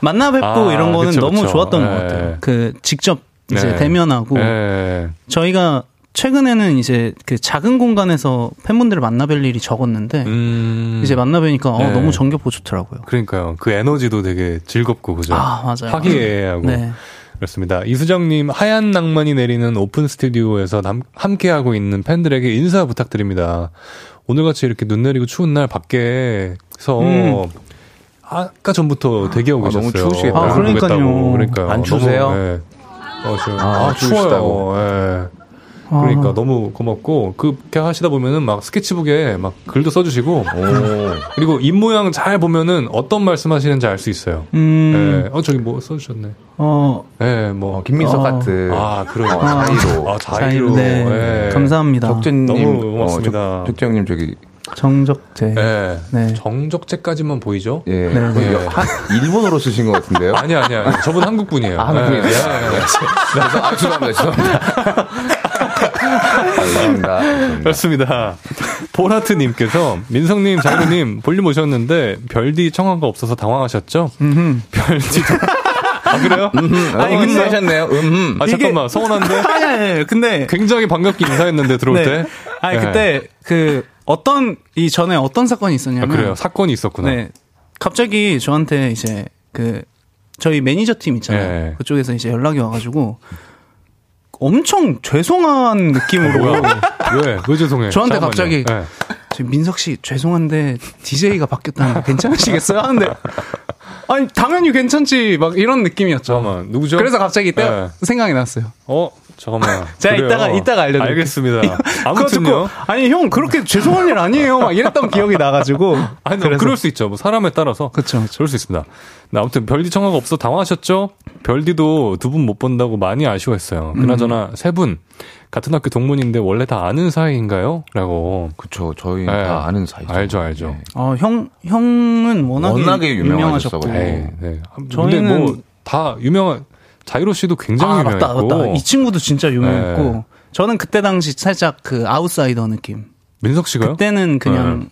만나 뵙고 아, 이런 거는 그쵸, 너무 그쵸. 좋았던 네. 것 같아요. 그, 직접 이제 네. 대면하고, 예. 저희가 최근에는 이제 그 작은 공간에서 팬분들을 만나뵐 일이 적었는데 음. 이제 만나뵈니까 어, 네. 너무 정겹고 좋더라고요. 그러니까요. 그 에너지도 되게 즐겁고 그죠. 아 맞아요. 화기애애하고 네. 그렇습니다. 이수정님 하얀 낭만이 내리는 오픈 스튜디오에서 남- 함께하고 있는 팬들에게 인사 부탁드립니다. 오늘같이 이렇게 눈 내리고 추운 날 밖에서 음. 아까 전부터 대기하고 아, 계셨어요. 너무 추우시겠다. 아, 그러니까요. 그러니까요. 안 추우세요? 너무, 예. 어, 지금, 아, 아, 추워요. 추우시다고. 예. 그러니까 아. 너무 고맙고 그렇게 하시다 보면은 막 스케치북에 막 글도 써주시고 오. 그리고 입 모양 잘 보면은 어떤 말씀하시는지 알 수 있어요. 음, 예. 어 저기 뭐 써주셨네. 어, 예, 뭐 어, 김민석 어. 같은. 아, 그런 어, 자의로. 아, 자의로. 네. 예. 감사합니다. 적재님. 너무 고맙습니다. 어, 적- 적재님 저기. 정적재. 예. 네. 정적제까지만 보이죠? 예. 네, 거의 네. 한 일본어로 쓰신 것 같은데요? 아니, 아니, 아니. 저분 한국 분이에요. 아, 한국분이세요? 예. 그래서- 아, 죄송합니다. 죄송합니다. 아. 죄송합니다. 그렇습니다. 보라트님께서 민성님, 자유님 볼륨 오셨는데 별디 청화가 없어서 당황하셨죠? 별디. 아, 그래요? 아니, 근데 하셨네요. 음. 아, 잠깐만. 서운한데? 아니, 아니, 근데 굉장히 반갑게 인사했는데, 들어올 네. 때. 아니 네. 그때 그 어떤 이 전에 어떤 사건이 아, 있었냐면 그래요. 사건이 있었구나. 네. 갑자기 저한테 이제 그 저희 매니저 팀 있잖아요. 네. 그쪽에서 이제 연락이 와가지고 엄청 죄송한 느낌으로 뭐야? 왜? 왜 죄송해? 저한테 잠깐만요. 갑자기 네. 저 민석 씨 죄송한데 DJ가 바뀌었다는데 괜찮으시겠어요? 하는데 아니 당연히 괜찮지 막 이런 느낌이었죠. 잠깐만. 누구죠? 그래서 갑자기 때 네. 생각이 났어요. 어, 잠깐만. 제가 그래요. 이따가 이따가 알려 드릴게요. 알겠습니다. 그거 아무튼요. 아니 형 그렇게 죄송한 일 아니에요. 막 이랬던 기억이 나 가지고 아니, 그럴수 있죠. 뭐 사람에 따라서. 그쵸, 그쵸. 그럴 수 있습니다. 네, 아무튼 별디 청화가 없어 당황하셨죠? 별디도 두 분 못 본다고 많이 아쉬워했어요. 그나저나 세분 같은 학교 동문인데 원래 다 아는 사이인가요? 라고. 그쵸. 저희 네. 다 아는 사이죠. 알죠, 알죠. 네. 어, 형, 형은 워낙에, 워낙에 유명하셨고. 네, 네. 저희는- 뭐 다 유명한 자이로 씨도 굉장히 아, 맞다, 유명했고 맞다. 이 친구도 진짜 유명했고. 네. 저는 그때 당시 살짝 그 아웃사이더 느낌. 민석 씨가요? 그때는 그냥 네.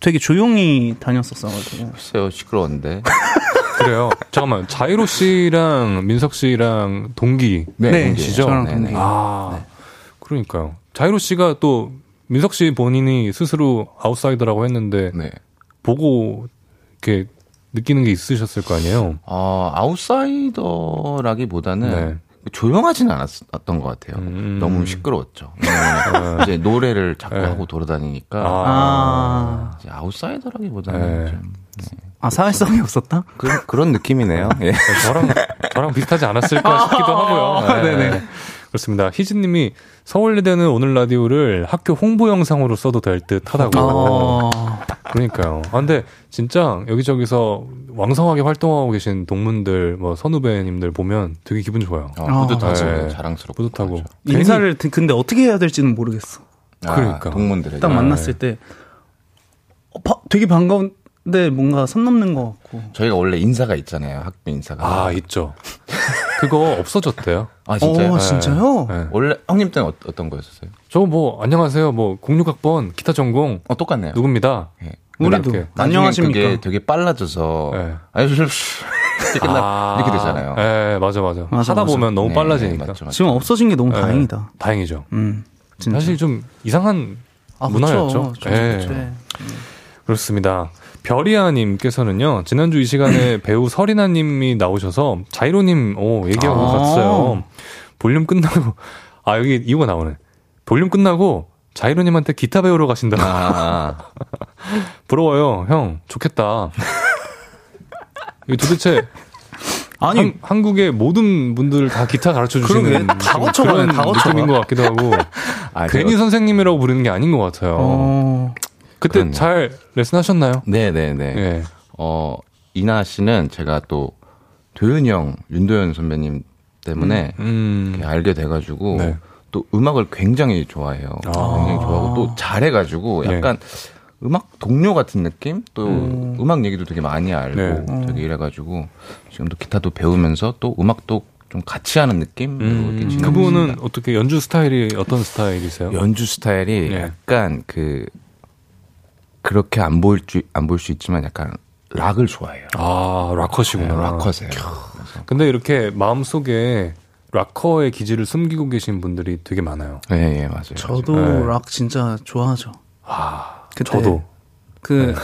되게 조용히 다녔었어가지고. 글쎄요, 시끄러웠는데. 그래요. 잠깐만 자이로 씨랑 민석 씨랑 동기. 네? 저랑 네, 동기. 네. 아, 그러니까요. 자이로 씨가 또 민석 씨 본인이 스스로 아웃사이더라고 했는데 네. 보고 이렇게 느끼는 게 있으셨을 거 아니에요. 어, 아웃사이더라기보다는 네. 조용하진 않았던 것 같아요. 음. 너무 시끄러웠죠. 왜냐면 이제 노래를 자꾸 네. 하고 돌아다니니까 아, 이제 아웃사이더라기보다는 네. 좀 아, 사회성이 없었다? 그, 그런 느낌이네요. 예. 저랑 저랑 비슷하지 않았을까 싶기도 하고요. 네. 네네. 그렇습니다. 희진님이 서울예대는 오늘 라디오를 학교 홍보 영상으로 써도 될 듯하다고. 어, 그러니까요. 아, 근데 진짜 여기저기서 왕성하게 활동하고 계신 동문들, 뭐 선후배님들 보면 되게 기분 좋아요. 어, 아, 뿌듯하죠. 네. 자랑스럽고. 뿌듯하고. 그렇죠. 인사를, 드- 근데 어떻게 해야 될지는 모르겠어. 아, 그러니까. 동문들에게. 딱 만났을 때, 어, 바- 되게 반가운데 뭔가 선 넘는 것 같고. 저희가 원래 인사가 있잖아요. 학교 인사가. 아, 있죠. 그거 없어졌대요. 아, 진짜요? 어, 진짜요? 네. 원래 형님 때는 어, 어떤 거였었어요? 저 뭐, 안녕하세요. 뭐, 06학번 기타 전공 어, 똑같네요. 누굽니다. 예. 우리도. 나중에 안녕하십니까? 그게 되게 빨라져서 네. 아니 이렇게 끝나 이렇게 되잖아요. 네, 맞아, 맞아. 맞아, 하다 맞아. 보면 너무 네, 빨라지니까. 맞죠, 맞죠. 지금 없어진 게 너무 네, 다행이다. 다행이죠. 음, 진짜. 사실 좀 이상한 아, 문화였죠. 그쵸. 예. 그렇습니다. 별이아님께서는요, 지난주 이 시간에 배우 설이나님이 나오셔서 자이로님, 오, 얘기하고 아. 갔어요. 볼륨 끝나고, 아, 여기 이유가 나오네. 볼륨 끝나고 자이로님한테 기타 배우러 가신다. 아, 부러워요, 형. 좋겠다. 이게 도대체 아니, 한, 한국의 모든 분들 다 기타 가르쳐 주시는 다 그런 다 거쳐가. 느낌인 것 같기도 하고 아, 괜히 제가- 선생님이라고 부르는 게 아닌 것 같아요. 어, 그때 그러네요. 잘 레슨 하셨나요? 네네네. 예. 어 이나 씨는 제가 또 도윤이 형, 윤도현 선배님 때문에 음. 이렇게 알게 돼가지고 네. 또 음악을 굉장히 좋아해요. 아. 굉장히 좋아하고 또 잘해가지고 네. 약간 음악 동료 같은 느낌? 또 음. 악 얘기도 되게 많이 알고 네. 되게 이래가지고 지금도 기타도 배우면서 또 음악도 좀 같이 하는 느낌으로 이렇게 음, 그분은. 어떻게 연주 스타일이 어떤 스타일이세요? 연주 스타일이 네. 약간 그 그렇게 안 보일 안 보일 수 있지만 약간 락을 좋아해요. 아, 락커시구나. 네, 락커세요. 근데 이렇게 마음 속에 락커의 기질을 숨기고 계신 분들이 되게 많아요. 예, 예, 맞아요. 저도 네. 락 진짜 좋아하죠. 아, 그때 저도. 그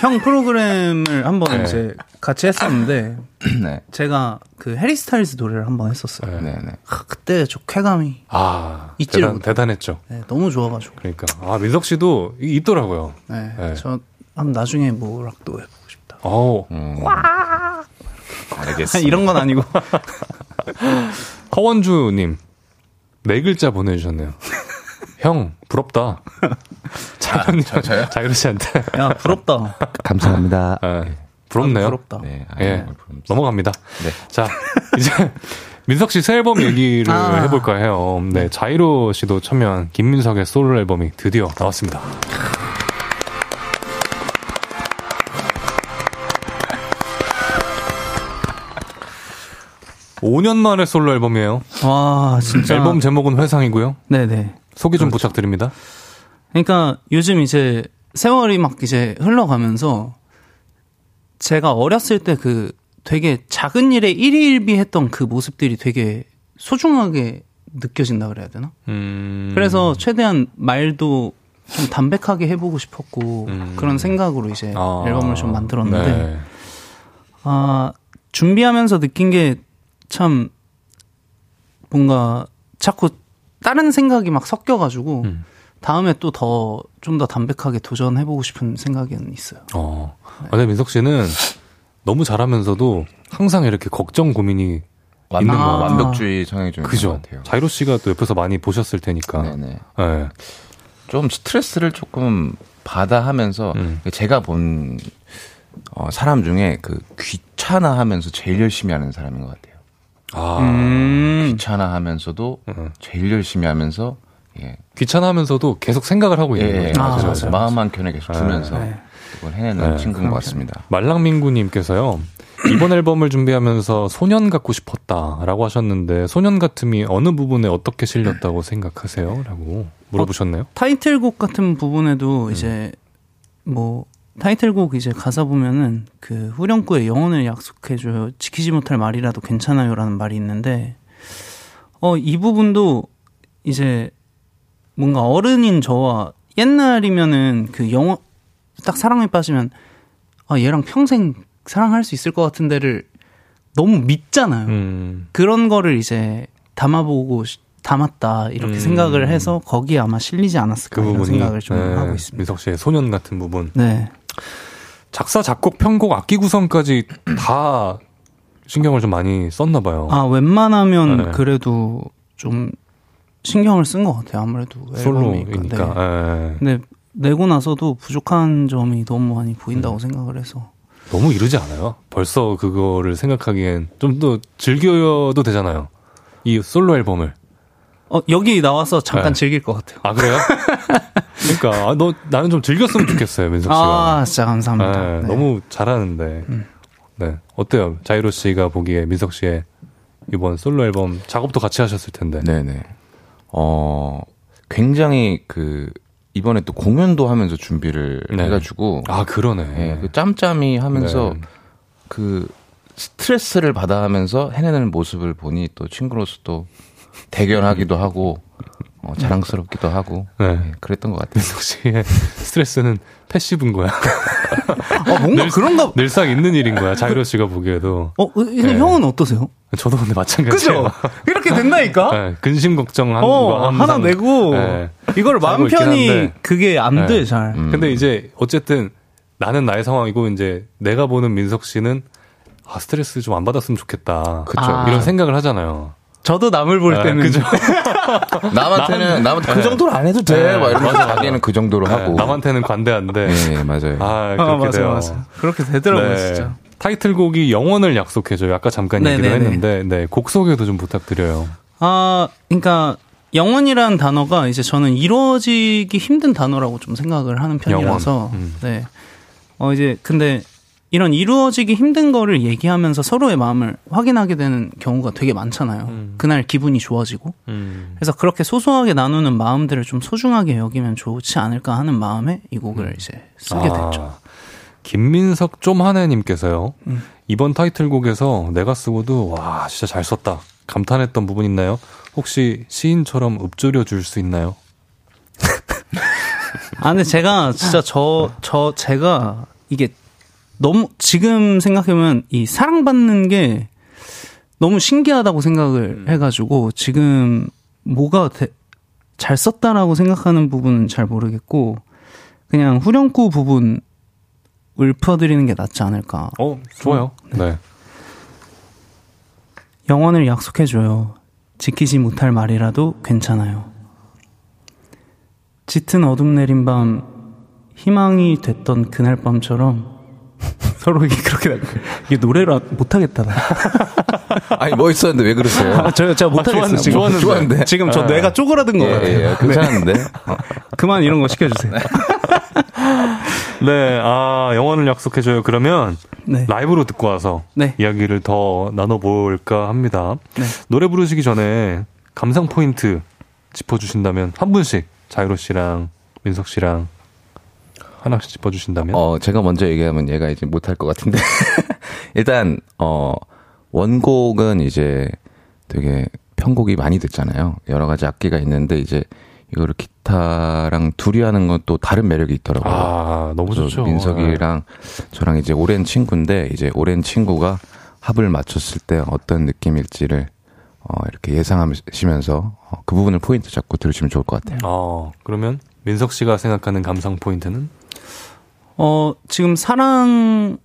형 프로그램을 한번 네. 이제 같이 했었는데 네. 제가 그 해리 스타일즈 노래를 한번 했었어요. 네. 네, 네. 아, 그때 저 쾌감이 아, 잊지를 대단. 대단했죠. 네, 너무 좋아가지고. 그러니까. 아, 민석 씨도 이- 있더라고요. 네, 네. 저 한 나중에 뭐 락도 해보고 싶다. 어우, 음. 알겠습니다. 이런 건 아니고. 허원주님, 네 글자 보내주셨네요. 형, 부럽다. 자연님, 저- 저요? 자유로 씨한테. 야 부럽다. 감사합니다. 예, 부럽네요. 부럽다. 네, 아, 예, 부럽습니다. 넘어갑니다. 네. 자, 이제 민석 씨 새 앨범 얘기를 아. 해볼까 해요. 네, 자이로 씨도 참여한 김민석의 솔로 앨범이 드디어 나왔습니다. 5년 만에 솔로 앨범이에요. 와 진짜. 앨범 제목은 회상이고요. 네네. 소개 좀 그렇죠. 부탁드립니다. 그러니까 요즘 이제 세월이 막 이제 흘러가면서 제가 어렸을 때 그 되게 작은 일에 일일비 했던 그 모습들이 되게 소중하게 느껴진다 그래야 되나? 음, 그래서 최대한 말도 좀 담백하게 해보고 싶었고 음. 그런 생각으로 이제 아, 앨범을 좀 만들었는데 네. 아 준비하면서 느낀 게 참 뭔가 자꾸 다른 생각이 막 섞여가지고 음. 다음에 또 더 좀더 담백하게 도전해보고 싶은 생각은 있어요. 어. 아, 근데 민석 씨는 너무 잘하면서도 항상 이렇게 걱정 고민이 완, 있는 것 같아요. 완벽주의 성향이 좀 있는 것 그죠. 같아요. 자이로 씨가 또 옆에서 많이 보셨을 테니까. 네네. 네. 좀 스트레스를 조금 받아 하면서 음. 제가 본 어, 사람 중에 그 귀찮아 하면서 제일 열심히 하는 사람인 것 같아요. 아, 음. 귀찮아 하면서도 음. 제일 열심히 하면서 예. 귀찮아하면서도 계속 생각을 하고 있는 예, 거죠. 예, 아, 맞아요. 맞아요, 맞아요. 마음 한 켠에 계속 두면서 네. 그걸 해내는 네, 친구인 것 같습니다. 말랑민구님께서요. 이번 앨범을 준비하면서 소년 같고 싶었다라고 하셨는데 소년 같음이 어느 부분에 어떻게 실렸다고 생각하세요?라고 물어보셨네요. 타이틀곡 같은 부분에도 이제 뭐 타이틀곡 이제 가사 보면은 그 후렴구에 영혼을 약속해줘요 지키지 못할 말이라도 괜찮아요라는 말이 있는데 어 이 부분도 이제 뭔가 어른인 저와 옛날이면은 그 영혼 딱 사랑에 빠지면 아 얘랑 평생 사랑할 수 있을 것 같은 데를 너무 믿잖아요. 음, 그런 거를 이제 담아보고 시- 담았다 이렇게 음. 생각을 해서 거기에 아마 실리지 않았을까 그 이런 부분이 생각을 좀 네, 하고 있습니다. 민석 씨의 소년 같은 부분. 네. 작사, 작곡, 편곡, 악기 구성까지 다 신경을 좀 많이 썼나 봐요. 아 웬만하면 네. 그래도 좀 신경을 쓴 것 같아요. 아무래도 앨범이니까. 솔로이니까. 네. 예. 근데 내고 나서도 부족한 점이 너무 많이 음. 보인다고 생각을 해서 너무 이르지 않아요? 벌써 그거를 생각하기엔 좀 더 즐겨도 되잖아요. 이 솔로 앨범을. 어 여기 나와서 잠깐 네. 즐길 것 같아요. 아, 그래요? 그러니까, 아, 너, 나는 좀 즐겼으면 좋겠어요, 민석 씨가. 아 진짜 감사합니다. 네, 네. 너무 잘하는데. 네. 어때요? 자이로 씨가 보기에 민석 씨의 이번 솔로 앨범 작업도 같이 하셨을 텐데. 네네. 어, 굉장히 그, 이번에 또 공연도 하면서 준비를 네. 해가지고, 아, 그러네. 예, 그 짬짬이 하면서 네. 그 스트레스를 받아 하면서 해내는 모습을 보니 또 친구로서 또 대견하기도 하고, 어, 자랑스럽기도 하고, 네. 예, 그랬던 것 같아요. 민석 씨의 스트레스는 패시브인 거야. 어, 뭔가 그런가. 늘상 있는 일인 거야. 자이로 씨가 보기에도. 어 근데 네. 형은 어떠세요? 저도 근데 마찬가지예요. 그죠? 이렇게 된다니까. 네, 근심 걱정하는 거 어, 항상. 하나 내고 네. 이걸 마음 편히. 그게 안돼 네. 잘. 음. 근데 이제 어쨌든 나는 나의 상황이고 이제 내가 보는 민석 씨는 아 스트레스 좀 안 받았으면 좋겠다. 그쵸. 아. 이런 생각을 하잖아요. 저도 남을 볼 네, 때는 그죠? 남한테는, 남한테 그 정도로 안 해도 돼. 네, 막 이러면서. 자기는 그 정도로 하고. 네, 남한테는 관대한데. 예, 맞아요. 아 아, 그렇게 맞아, 돼요. 맞아. 그렇게 되더라고요, 네. 진짜. 타이틀곡이 영원을 약속해줘요. 아까 잠깐 네, 얘기를 네, 네. 했는데 네, 곡 소개도 좀 부탁드려요. 아, 그러니까 영원이라는 단어가 이제 저는 이루어지기 힘든 단어라고 좀 생각을 하는 편이라서 영원. 음. 네. 어 이제 근데 이런 이루어지기 힘든 거를 얘기하면서 서로의 마음을 확인하게 되는 경우가 되게 많잖아요. 음. 그날 기분이 좋아지고. 음. 그래서 그렇게 소소하게 나누는 마음들을 좀 소중하게 여기면 좋지 않을까 하는 마음에 이 곡을 이제 쓰게 아, 됐죠. 김민석 좀 하네님께서요. 음. 이번 타이틀곡에서 내가 쓰고도 와 진짜 잘 썼다 감탄했던 부분 있나요? 혹시 시인처럼 읊조려 줄 수 있나요? 아, 근데 제가 진짜 저, 저, 제가 이게 너무, 지금 생각해보면 이 사랑받는 게 너무 신기하다고 생각을 해가지고 지금 뭐가 대- 잘 썼다라고 생각하는 부분은 잘 모르겠고 그냥 후렴구 부분 읊어드리는 게 낫지 않을까. 어, 좋아요. 네. 영원을 약속해줘요. 지키지 못할 말이라도 괜찮아요. 짙은 어둠 내린 밤, 희망이 됐던 그날 밤처럼 서로 이게 그렇게 나- 이게 노래를 못하겠다. 나. 아니 뭐 있었는데 왜 그러세요? 아, 저, 제가 못하겠어 지금. 좋았는데. 좋았는데. 지금 저 뇌가 쪼그라든 것 예, 같아요. 예, 괜찮은데. 어. 그만 이런 거 시켜주세요. 네, 아, 영원을 약속해줘요. 그러면 네. 라이브로 듣고 와서 네. 이야기를 더 나눠볼까 합니다. 네. 노래 부르시기 전에 감상 포인트 짚어주신다면 한 분씩 자유로 씨랑 민석 씨랑 하나씩 짚어주신다면 어, 제가 먼저 얘기하면 얘가 이제 못할 것 같은데. 일단, 어, 원곡은 이제 되게 편곡이 많이 됐잖아요. 여러 가지 악기가 있는데 이제 이거를 기타랑 둘이 하는 건 또 다른 매력이 있더라고요. 아 너무 좋죠. 민석이랑 저랑 이제 오랜 친구인데 이제 오랜 친구가 합을 맞췄을 때 어떤 느낌일지를 어, 이렇게 예상하시면서 어, 그 부분을 포인트 잡고 들으시면 좋을 것 같아요. 어 그러면 민석 씨가 생각하는 감상 포인트는 어, 지금 사랑,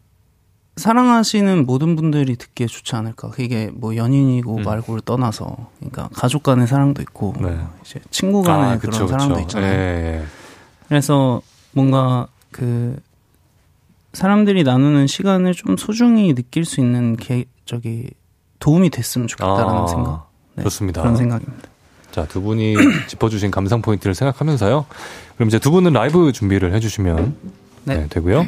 사랑하시는 모든 분들이 듣기에 좋지 않을까. 그게 뭐 연인이고 음. 말고를 떠나서. 그러니까 가족 간의 사랑도 있고, 네. 이제 친구 간의 아, 그런 그쵸, 사랑도 그쵸. 있잖아요. 예, 예. 그래서 뭔가 그 사람들이 나누는 시간을 좀 소중히 느낄 수 있는 게, 저기 도움이 됐으면 좋겠다라는 아, 생각. 네, 좋습니다. 그런 생각입니다. 자, 두 분이 짚어주신 감상 포인트를 생각하면서요. 그럼 이제 두 분은 라이브 준비를 해주시면 네. 네, 되고요.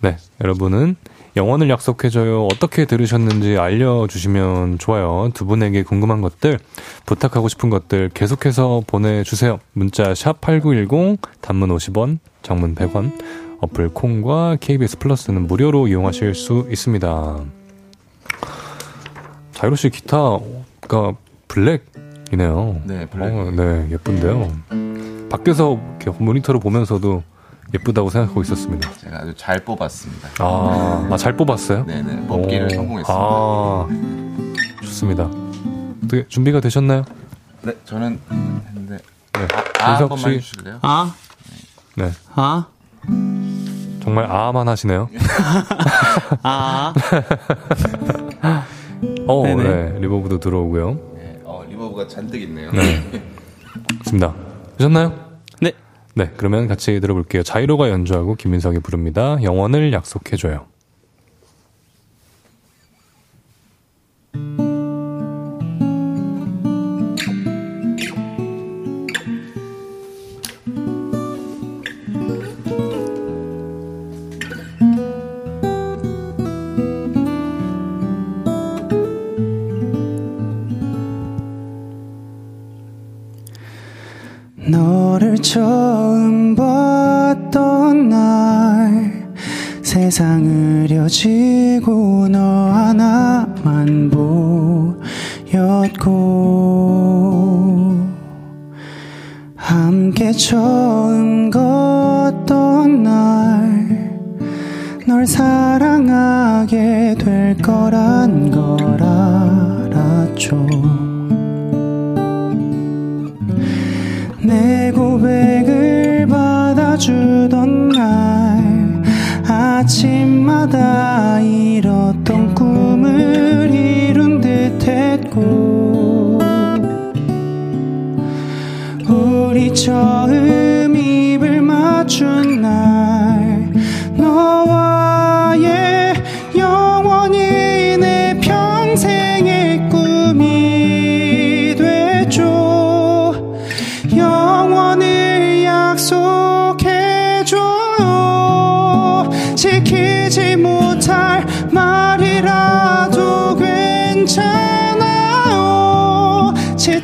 네, 여러분은 영원을 약속해줘요. 어떻게 들으셨는지 알려주시면 좋아요. 두 분에게 궁금한 것들, 부탁하고 싶은 것들 계속해서 보내주세요. 문자 샵 8910, 단문 50원, 장문 100원, 어플 콩과 KBS 플러스는 무료로 이용하실 수 있습니다. 자이로 씨 기타가 블랙이네요. 네, 어, 네, 예쁜데요. 밖에서 이렇게 모니터로 보면서도 예쁘다고 생각하고 있었습니다. 제가 아주 잘 뽑았습니다. 아, 아, 잘 뽑았어요? 네네, 뽑기를 오, 성공했습니다. 아, 좋습니다. 어떻게 준비가 되셨나요? 네, 저는 했는데 네. 아, 한 민석 번만 씨, 해주실래요? 아, 네, 아, 정말 아만 하시네요. 아. 어, 네네. 네, 리버브도 들어오고요. 네, 어, 리버브가 잔뜩 있네요. 네. 좋습니다. 되셨나요? 네. 네, 그러면 같이 들어볼게요. 자이로가 연주하고 김민석이 부릅니다. 영원을 약속해줘요. 너를 처음 봤던 날 세상 흐려지고 너 하나만 보였고 함께 처음 걷던 날 널 사랑하게 될 거란 걸 알았죠. 내 고백을 받아주던 날 아침마다 잃었던 꿈을 이룬 듯 했고 우리 처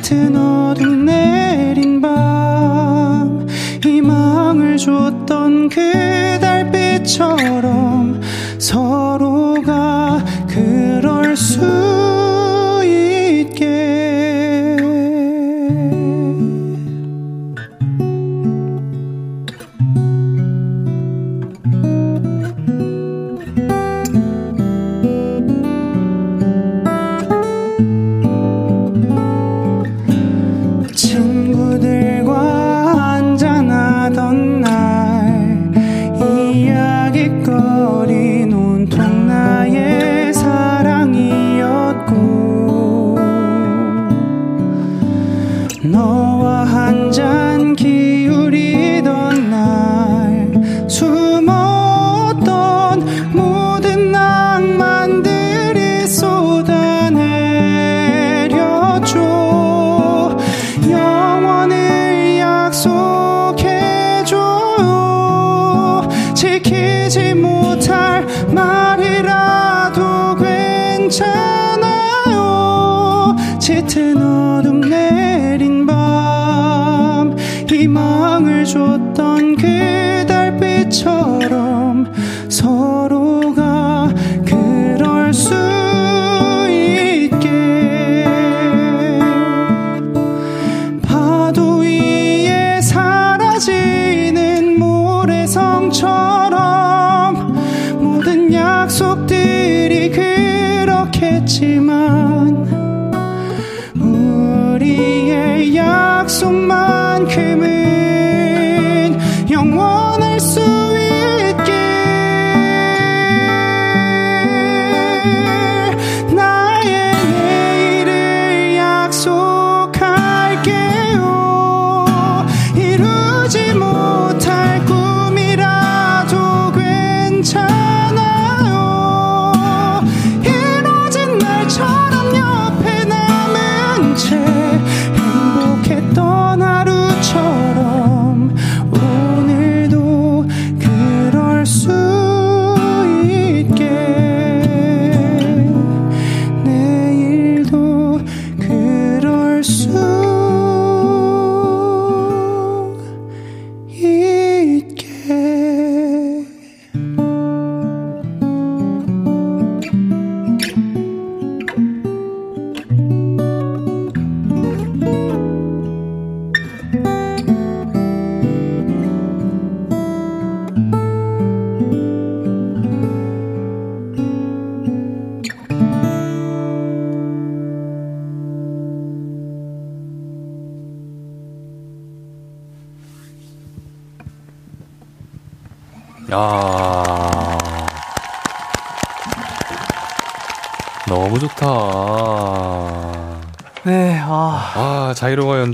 짙은 어둠 내린 밤 희망을 줬던 그 달빛처럼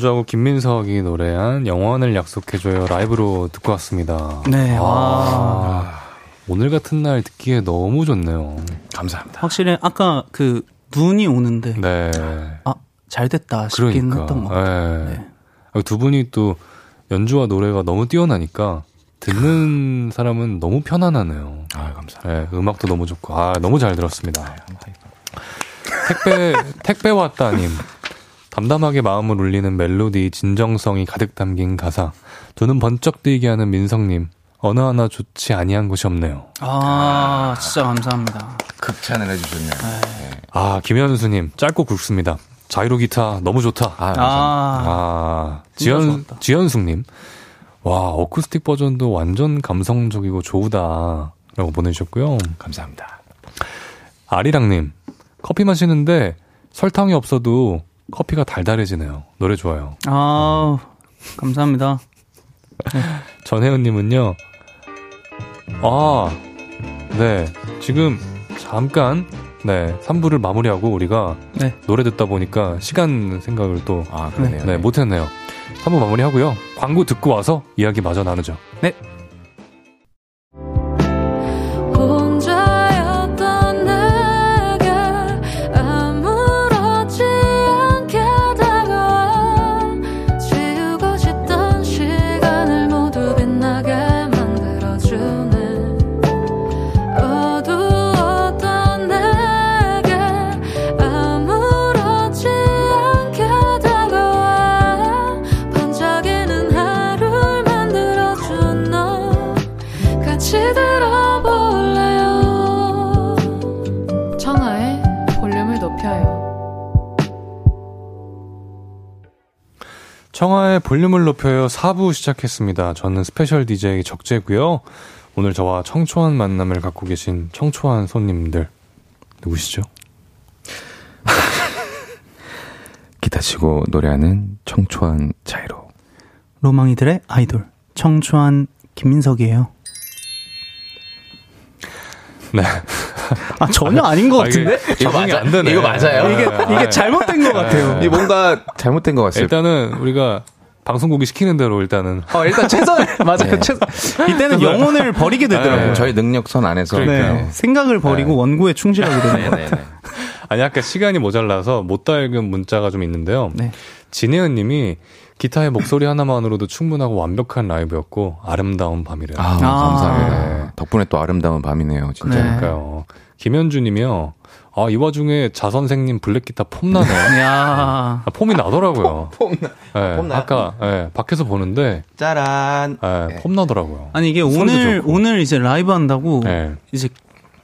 연주하고 김민석이 노래한 영원을 약속해줘요 라이브로 듣고 왔습니다. 네, 아, 오늘 같은 날 듣기에 너무 좋네요. 감사합니다. 확실히 아까 그 눈이 오는데 네. 아, 잘 됐다 싶긴 그러니까. 했던 것 같아요. 네. 아, 두 분이 또 연주와 노래가 너무 뛰어나니까 듣는 사람은 너무 편안하네요. 아, 감사합니다. 네, 음악도 너무 좋고, 아, 너무 잘 들었습니다. 택배, 택배 왔다님. 담담하게 마음을 울리는 멜로디, 진정성이 가득 담긴 가사. 두눈 번쩍 뜨이게 하는 민성님. 어느 하나 좋지 아니한 곳이 없네요. 아, 진짜 감사합니다. 극찬을 해주셨네요. 아, 김현수님. 짧고 굵습니다. 자이로 기타 너무 좋다. 아. 아, 아, 지연. 지연숙님. 와, 어쿠스틱 버전도 완전 감성적이고 좋다. 라고 보내주셨고요. 감사합니다. 아리랑님, 커피 마시는데 설탕이 없어도 커피가 달달해지네요. 노래 좋아요. 아, 감사합니다. 전혜은님은요, 아, 네, 지금 잠깐, 네, 3부를 마무리하고 우리가 네. 노래 듣다 보니까 시간 생각을 또, 아, 그러네요. 네, 못했네요. 3부 마무리하고요. 광고 듣고 와서 이야기 마저 나누죠. 혼 볼륨을 높여요 4부 시작했습니다. 저는 스페셜 DJ 적재고요. 오늘 저와 청초한 만남을 갖고 계신 청초한 손님들 누구시죠? 기타 치고 노래하는 청초한 자이로. 로망이들의 아이돌 청초한 김민석이에요. 네. 아 전혀 아닌 것 아, 이게 같은데? 적응이 안 되네. 이거 맞아요? 이게 아, 이게 잘못된 것 같아요. 이 뭔가 잘못된 것 같아요. 일단은 우리가 방송국이 시키는 대로 일단은 어, 일단 최선을 맞아요. 네. 최선. 이때는 영혼을 버리게 되더라고요. 네. 저희 능력선 안에서. 그러니까요. 네. 생각을 버리고 네. 원고에 충실하게 되는 것 네네네. 같아요. 아니 아까 시간이 모자라서 못 달은 문자가 좀 있는데요. 네. 진혜은 님이 기타의 목소리 하나만으로도 충분하고 완벽한 라이브였고 아름다운 밤이래요. 아, 아. 감사합니다. 덕분에 또 아름다운 밤이네요, 진짜. 네. 그러니까요. 김현주님이요. 아, 이 와중에 자 선생님 블랙기타 폼 나네. 야 아, 폼이 나더라고요. 폼 나. 예, 폼? 아까 예, 밖에서 보는데 짜란. 예, 네. 폼 나더라고요. 아니 이게 오늘 좋고. 오늘 이제 라이브 한다고 예. 이제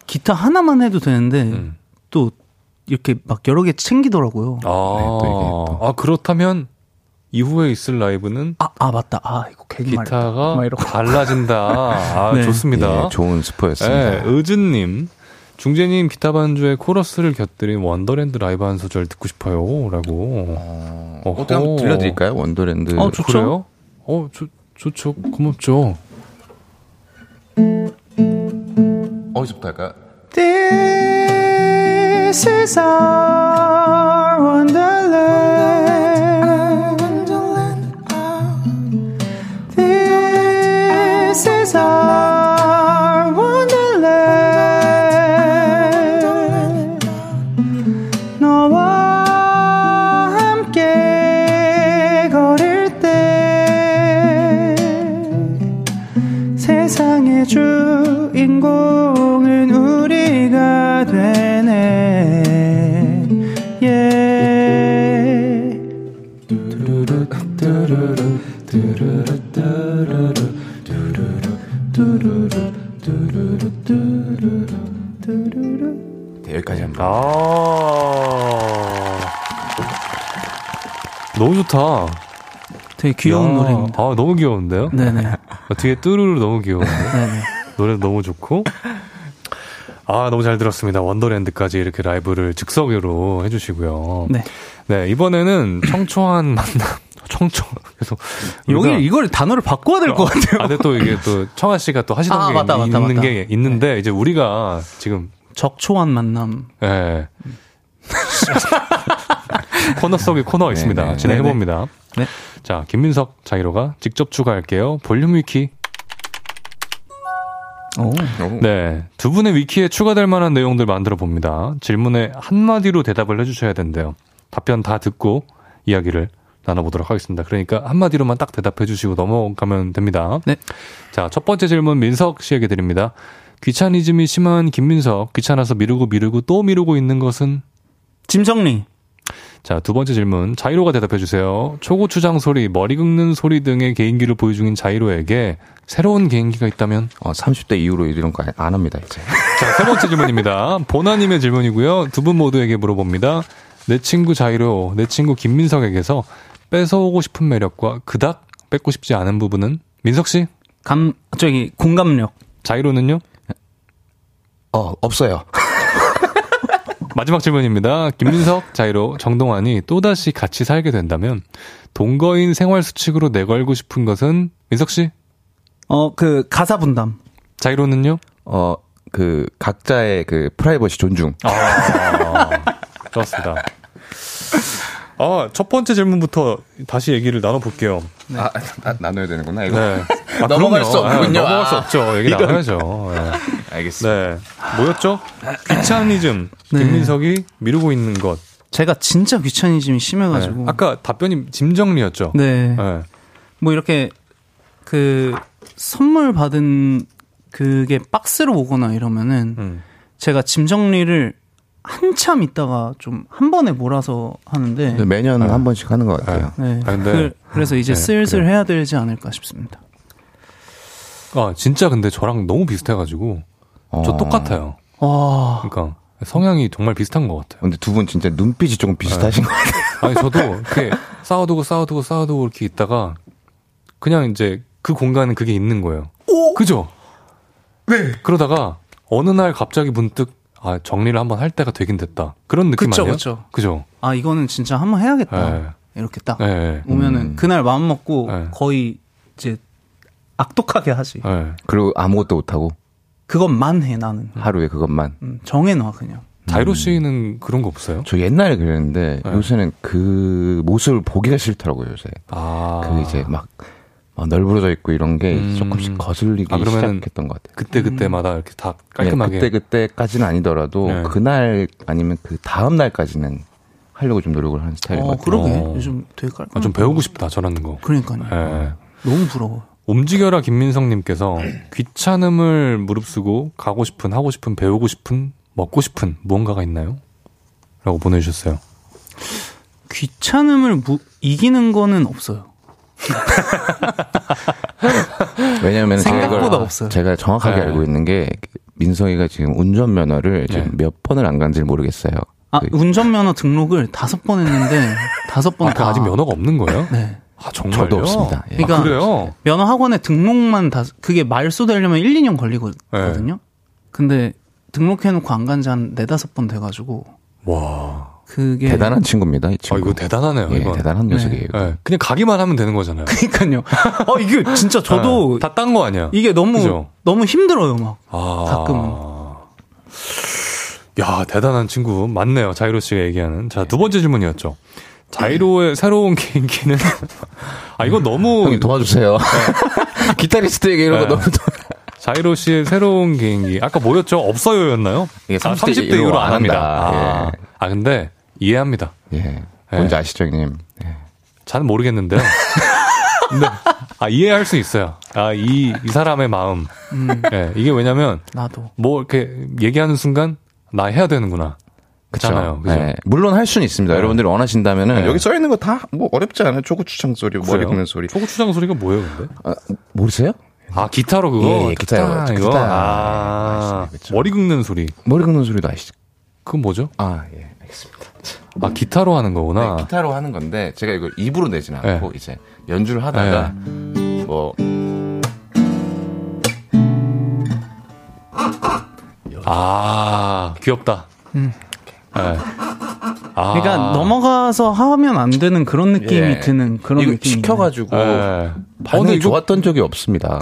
기타 하나만 해도 되는데 음. 또 이렇게 막 여러 개 챙기더라고요. 아, 네, 또 이게 또. 아 그렇다면 이후에 있을 라이브는 아, 아 맞다. 아 이거. 기타가. 달라진다. 아, 네. 좋습니다. 예, 좋은 스포였습니다. 예, 의진 님. 중재님 기타 반주에 코러스를 곁들인 원더랜드 라이브 한 소절 듣고 싶어요. 라고. 어. 어떻게 한번 들려드릴까요? 원더랜드. 어, 좋죠. 그래요? 어, 좋, 좋죠. 고맙죠. 어디서부터 할까요? This is our wonderland. 아. 너무 좋다. 되게 귀여운 야, 노래입니다. 아, 너무 귀여운데요? 네네. 아, 뒤에 뚜루루 너무 귀여운데. 네네. 노래 너무 좋고. 아, 너무 잘 들었습니다. 원더랜드까지 이렇게 라이브를 즉석으로 해주시고요. 네. 네, 이번에는 청초한 만남. 청초. 그래서. 여기 이걸 단어를 바꿔야 될것 같아요. 아, 근데 또 이게 또 청아 씨가 또 하시던 아, 게 맞다, 맞다, 있는 맞다. 게 있는데, 이제 우리가 지금, 적초한 만남. 예. 코너 속에 코너가 있습니다. 네네. 진행해봅니다. 네. 자, 김민석 자기로가 직접 추가할게요. 볼륨 위키. 오. 오. 네. 두 분의 위키에 추가될 만한 내용들 만들어 봅니다. 질문에 한마디로 대답을 해주셔야 된대요. 답변 다 듣고 이야기를 나눠보도록 하겠습니다. 그러니까 한마디로만 딱 대답해 주시고 넘어가면 됩니다. 네. 자, 첫 번째 질문 민석 씨에게 드립니다. 귀차니즘이 심한 김민석, 귀찮아서 미루고 미루고 또 미루고 있는 것은? 짐 정리. 자, 두 번째 질문. 자이로가 대답해 주세요. 초고추장 소리, 머리 긁는 소리 등의 개인기를 보여 중인 자이로에게 새로운 개인기가 있다면? 어, 30대 이후로 이런 거 안 합니다, 이제. 자, 세 번째 질문입니다. 보나님의 질문이고요. 두 분 모두에게 물어봅니다. 내 친구 자이로, 내 친구 김민석에게서 뺏어오고 싶은 매력과 그닥 뺏고 싶지 않은 부분은? 민석 씨? 감, 저기, 공감력. 자이로는요? 어, 없어요. 마지막 질문입니다. 김민석, 자이로, 정동환이 또다시 같이 살게 된다면 동거인 생활 수칙으로 내걸고 싶은 것은 민석 씨? 어, 그, 가사 분담. 자이로는요? 어, 그, 각자의 그 프라이버시 존중. 아, 좋습니다. 아, 첫 번째 질문부터 다시 얘기를 나눠볼게요. 아, 나, 나눠야 되는구나, 이거. 네. 아, 넘어갈. 수 없군요. 아, 넘어갈 수 아, 없죠. 얘기 이런. 나눠야죠. 네. 알겠습니다. 네. 뭐였죠? 귀차니즘. 네. 김민석이 미루고 있는 것. 제가 진짜 귀차니즘이 네. 심해가지고. 아까 답변이 짐 정리였죠. 네. 네. 뭐 이렇게, 그, 선물 받은 그게 박스로 오거나 이러면은, 음. 제가 짐 정리를 한참 있다가 좀 한 번에 몰아서 하는데, 근데 매년 한 번씩 하는 것 같아요. 네. 아, 근데- 그, 래서 이제 네, 슬슬. 해야 되지 않을까 싶습니다. 아, 진짜 근데 저랑 너무 비슷해가지고. 저 어. 똑같아요. 와. 그러니까 성향이 정말 비슷한 것 같아요. 근데 두 분 진짜 눈빛이 조금 비슷하신 것 같아요. 아니, 저도 이렇게 싸워두고 싸워두고 싸워두고 이렇게 있다가 그냥 이제 그 공간은 그게 있는 거예요. 그죠? 네. 그러다가 어느 날 갑자기 문득 아, 정리를 한번 할 때가 되긴 됐다. 그런 느낌 그쵸, 아니에요? 그쵸. 그죠? 아, 이거는 진짜 한번 해야겠다. 네. 이렇게 딱. 네. 오면은 음. 그날 마음 먹고 네. 거의 이제 악독하게 하지. 네. 그리고 아무것도 못 하고 그것만 해 나는. 하루에 그것만. 음, 정해놔 그냥. 자이로 씨는 그런 거 없어요? 저 옛날에 그랬는데 네. 요새는 그 모습을 보기가 싫더라고요, 요새. 아. 그 이제 막, 막 널브러져 있고 이런 게 음. 조금씩 거슬리기 아, 시작했던 것 같아요. 그때 그때마다 이렇게 다 깔끔하게. 그때 그때까지는 아니더라도 네. 그날 아니면 그 다음 날까지는 하려고 좀 노력을 하는 스타일인 것 어, 같아요. 그러게. 어. 요즘 되게 깔끔. 아, 좀 배우고 싶다 저런 거. 그러니까요. 예. 너무 부러워. 움직여라 김민성님께서 귀찮음을 무릅쓰고 가고 싶은 하고 싶은 배우고 싶은 먹고 싶은 무언가가 있나요? 라고 보내주셨어요. 귀찮음을 무- 이기는 거는 없어요. 왜냐면 생각보다 제가, 없어요. 제가 정확하게 네. 알고 있는 게 민성이가 지금 운전면허를 네. 지금 몇 번을 안 간지 모르겠어요. 아, 그- 운전면허 등록을 다섯 번 했는데 다섯 번 아, 다. 아직 면허가 없는 거예요? 네. 아, 정말요? 저도 없습니다. 예. 그러니까 아, 그래요? 면허 학원에 등록만 다 그게 말소 되려면 1, 2년 걸리거든요. 근데 등록해 놓고 안 간 지 한 네다섯 번 돼 가지고 와. 그게 대단한 친구입니다, 이 아, 친구. 이거 대단하네요, 예, 이건. 대단한 녀석이에요. 예, 그냥 가기만 하면 되는 거잖아요. 그러니까요. 어 이게 진짜 저도 다 딴 거 아니야? 이게 너무 그죠? 너무 힘들어요 막. 아. 가끔은. 야, 대단한 친구. 맞네요. 자이로 씨가 얘기하는. 자, 두 번째 질문이었죠. 자이로의 새로운 개인기는 아 이거 너무 형님 도와주세요. 기타리스트에게 이런 네. 거 너무 도... 자이로 씨의 새로운 개인기 아까 뭐였죠? 없어요였나요? 이게 아, 30대 30대 이후로 안 합니다. 합니다. 아, 아, 근데 이해합니다. 예. 뭔지 아시죠, 형님? 예. 잘 모르겠는데요. 근데 아 이해할 수 있어요. 아이이 사람의 마음. 예, 이게 왜냐면 나도. 뭐 이렇게 얘기하는 순간 나 해야 되는구나. 그렇잖아요. 그죠? 예. 물론 할 수는 있습니다. 네. 여러분들이 원하신다면은 네. 여기 써 있는 거 다 뭐 어렵지 않아요. 초고추장 소리, 머리 그래요? 긁는 소리. 초고추장 소리가 뭐예요, 근데? 아, 모르세요? 아 기타로 그거. 예, 예, 기타요. 기타, 이거. 기타. 아, 네, 그쵸. 머리 긁는 소리. 머리 긁는 소리도 아시죠? 그건 뭐죠? 아, 예, 알겠습니다. 아 기타로 하는 거구나. 네, 기타로 하는 건데 제가 이걸 입으로 내진 않고 네. 이제 연주를 하다가 뭐아 귀엽다. 음. 예. 아, 그러니까 넘어가서 하면 안 되는 그런 느낌이 예. 드는 그런 이거 느낌이 시켜가지고 예. 반응이 어, 좋았던 적이 없습니다.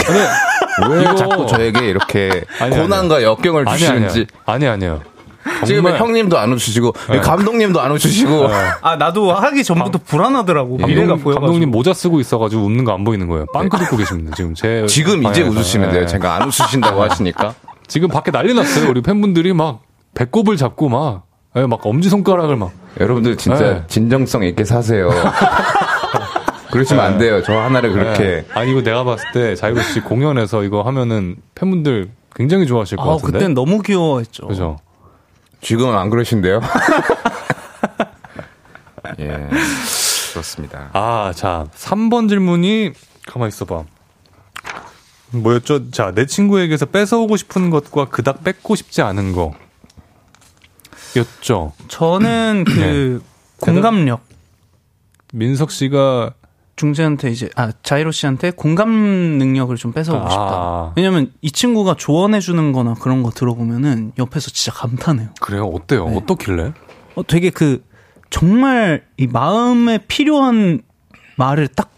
왜 이거- 자꾸 저에게 이렇게 아니, 고난과 역경을 아니 주시는지 아니 아니 아니요. 지금 형님도 안 웃으시고 네. 감독님도 안 웃으시고 아 나도 하기 전부터 불안하더라고 미래가 감독, 보여가지고 감독님 모자 쓰고 있어가지고 웃는 거 안 보이는 거예요. 빵크 듣고 계십니다. 지금 제 지금 이제. 웃으시면 돼요. 예. 제가 안 웃으신다고 하시니까 지금 밖에 난리 났어요. 우리 팬분들이 막 배꼽을 잡고 막, 예, 막 엄지 손가락을 막. 여러분들 진짜 네. 진정성 있게 사세요. 그러시면 안 돼요. 저 하나를 그렇게 예. 아니 이거 내가 봤을 때 자이로 씨 공연에서 이거 하면은 팬분들 굉장히 좋아하실 것 아 같은데. 그땐 너무 귀여워했죠 그죠. 지금은 안 그러신데요. 예, 그렇습니다. 아, 자, 3번 질문이, 가만 있어 봐. 뭐였죠? 자, 내 친구에게서 뺏어오고 싶은 것과 그닥 뺏고 싶지 않은 거. 였죠. 저는 그 공감력 민석 씨가, 중재한테 이제 아 자이로 씨한테 공감 능력을 좀 뺏어오고 싶다. 아, 왜냐면 이 친구가 조언해 주는 거나 그런 거 들어보면은 옆에서 진짜 감탄해요. 그래요? 어때요? 네. 어떻길래? 어 되게 그 정말 이 마음에 필요한 말을 딱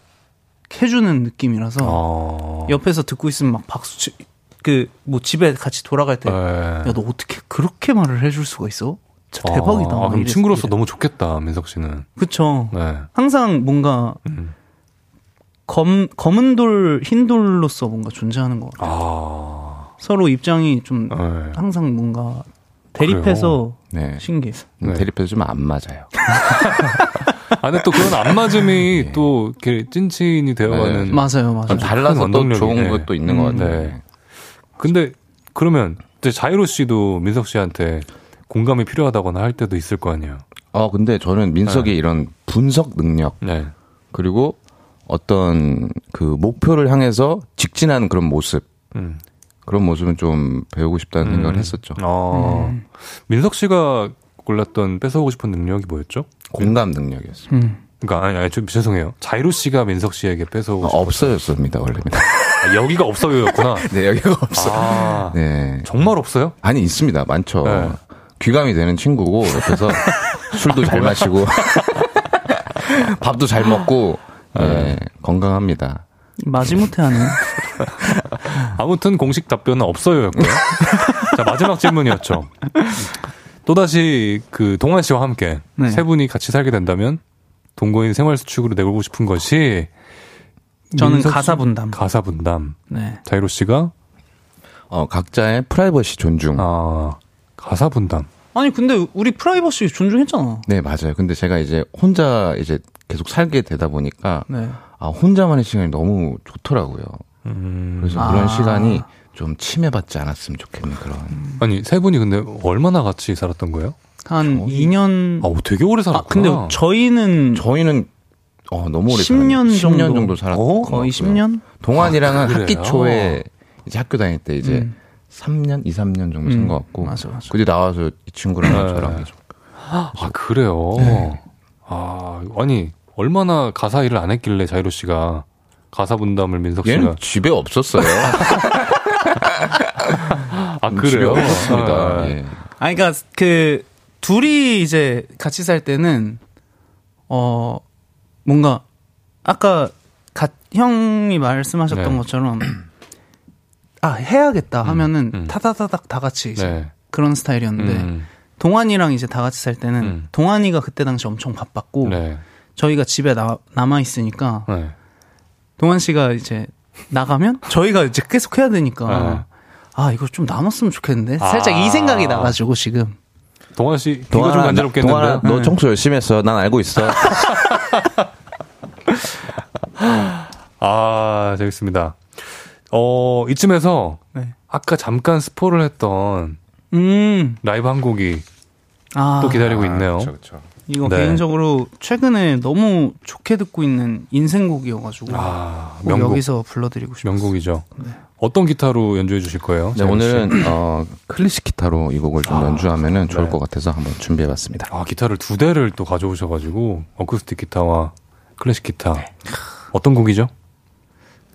해주는 느낌이라서 어. 옆에서 듣고 있으면 막 박수 치, 그뭐 집에 같이 돌아갈 때 네. 야너 어떻게 그렇게 말을 해줄 수가 있어? 진짜 대박이다. 아, 그럼 이랬- 친구로서 이랬- 너무 좋겠다, 민석 씨는. 그쵸. 네. 항상 뭔가 음. 검 검은 돌, 흰 돌로서 뭔가 존재하는 것 같아요. 아, 서로 입장이 좀 네. 항상 뭔가 대립해서 네. 신기해. 네. 대립해서 좀 안 맞아요. 아, 근데 또 그런 안 맞음이 또 이렇게 찐친이 되어가는. 네. 맞아요, 맞아요. 달라서 또 좋은 네. 것도 있는 것 음. 같아요. 네. 근데 그러면 이제 자이로 씨도 민석 씨한테 공감이 필요하다거나 할 때도 있을 거 아니에요. 어, 근데 저는 민석의 이런 분석 능력, 네. 그리고 어떤 그 목표를 향해서 직진하는 그런 모습, 음. 그런 모습은 좀 배우고 싶다는 음. 생각을 했었죠. 어. 음. 민석 씨가 골랐던 뺏어오고 싶은 능력이 뭐였죠? 공감 능력이었어요. 음. 그러니까 아니, 아니 좀 죄송해요. 자이로 씨가 민석 씨에게 뺏어오고 어, 싶은 없어졌습니다, 원래는. 아, 여기가 없어요였구나. 네, 여기가 없어. 아, 네. 정말 없어요? 아니, 있습니다. 많죠. 네. 귀감이 되는 친구고, 옆에서 술도 잘 마시고, 밥도 잘 먹고, 네, 건강합니다. 마지못해 하는. 아무튼 공식 답변은 없어요였고요. 자 마지막 질문이었죠. 또다시 그 동환 씨와 함께 네. 세 분이 같이 살게 된다면 동거인 생활 수칙으로 내고 싶은 것이 저는 가사 분담. 가사 분담. 네. 자이로 씨가 어, 각자의 프라이버시 존중. 아 가사 분담. 아니 근데 우리 프라이버시 존중했잖아. 네, 맞아요. 근데 제가 이제 혼자 이제 계속 살게 되다 보니까, 네. 아, 혼자만의 시간이 너무 좋더라고요. 음. 그래서 아. 그런 시간이 좀 침해받지 않았으면 좋겠는 그런. 아니 세 분이 근데 얼마나 같이 살았던 거예요? 한 2년. 아, 되게 오래 아, 살았구나. 근데 저희는 저희는 어, 너무 오래 10년 살았- 10년 정도. 정도 살았고 어? 거의 10년? 동안이랑은 아? 학기 초에 이제 학교 다닐 때 이제 음. 3년, 2, 3년 정도 산 음, 것 같고. 맞아, 맞아. 그뒤 나와서 이 친구랑 네. 저랑 계속. 아 그래요. 네. 아 아니 얼마나 가사 일을 안 했길래 자이로 씨가 가사 분담을 민석 씨가 얘는 집에 없었어요. 아 집에 그래요? 없었습니다. 아, 예. 아니, 그니까, 그, 둘이 이제 같이 살 때는, 어, 뭔가, 아까, 가, 형이 말씀하셨던 네. 것처럼, 아, 해야겠다 하면은, 음. 타다다닥 다 같이 이제 네. 그런 스타일이었는데, 음, 동환이랑 이제 다 같이 살 때는, 음. 동환이가 그때 당시 엄청 바빴고, 네. 저희가 집에 나, 남아 있으니까, 네. 동환 씨가 이제 나가면, 저희가 이제 계속 해야 되니까, 네. 아, 이거 좀 나눴으면 좋겠는데? 살짝 아. 이 생각이 나가지고, 지금. 동환 씨 귀가 좀 간지럽겠는데. 동환아, 너 청소 열심히 했어. 난 알고 있어. 아 재밌습니다. 어 이쯤에서 네. 아까 잠깐 스포를 했던 음, 라이브 한 곡이 아. 또 기다리고 있네요. 그렇죠. 이거 네. 개인적으로 최근에 너무 좋게 듣고 있는 인생곡이어가지고 아꼭 명곡 여기서 불러드리고 싶어요. 명곡이죠. 어떤 기타로 연주해 주실 거예요? 네? 오늘은 어, 클래식 기타로 이 곡을 좀 아, 연주하면 좋을 네. 것 같아서 한번 준비해봤습니다. 아 기타를 두 대를 또 가져오셔가지고 어쿠스틱 기타와 클래식 기타 어떤 곡이죠?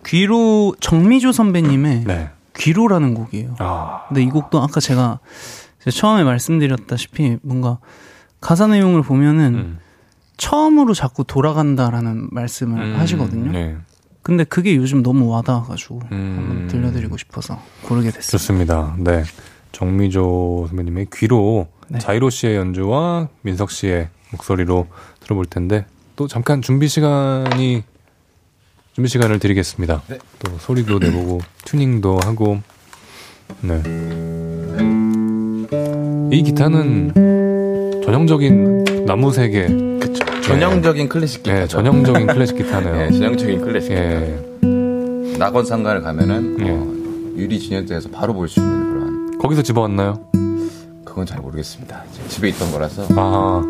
귀로 정미조 선배님의 네. 귀로라는 곡이에요. 아 근데 이 곡도 아까 제가 처음에 말씀드렸다시피 뭔가 가사 내용을 보면은 음. 처음으로 자꾸 돌아간다라는 말씀을 음, 하시거든요. 네. 근데 그게 요즘 너무 와닿아가지고 음. 한번 들려드리고 싶어서 고르게 됐어요. 좋습니다. 네. 정미조 선배님의 귀로 네. 자이로 씨의 연주와 민석 씨의 목소리로 들어볼 텐데 또 잠깐 준비 시간이 준비 시간을 드리겠습니다. 또 소리도 내보고 튜닝도 하고 네. 이 기타는 전형적인 나무 세계 그쵸. 전형적인 클래식 기타. 예, 전형적인 클래식 기타네요. 예, 전형적인 클래식 예. 기타. 낙원 상가를 가면은 예. 어, 유리 진열대에서 바로 볼 수 있는 그런. 거기서 집어왔나요? 그건 잘 모르겠습니다. 집에 있던 거라서. 아.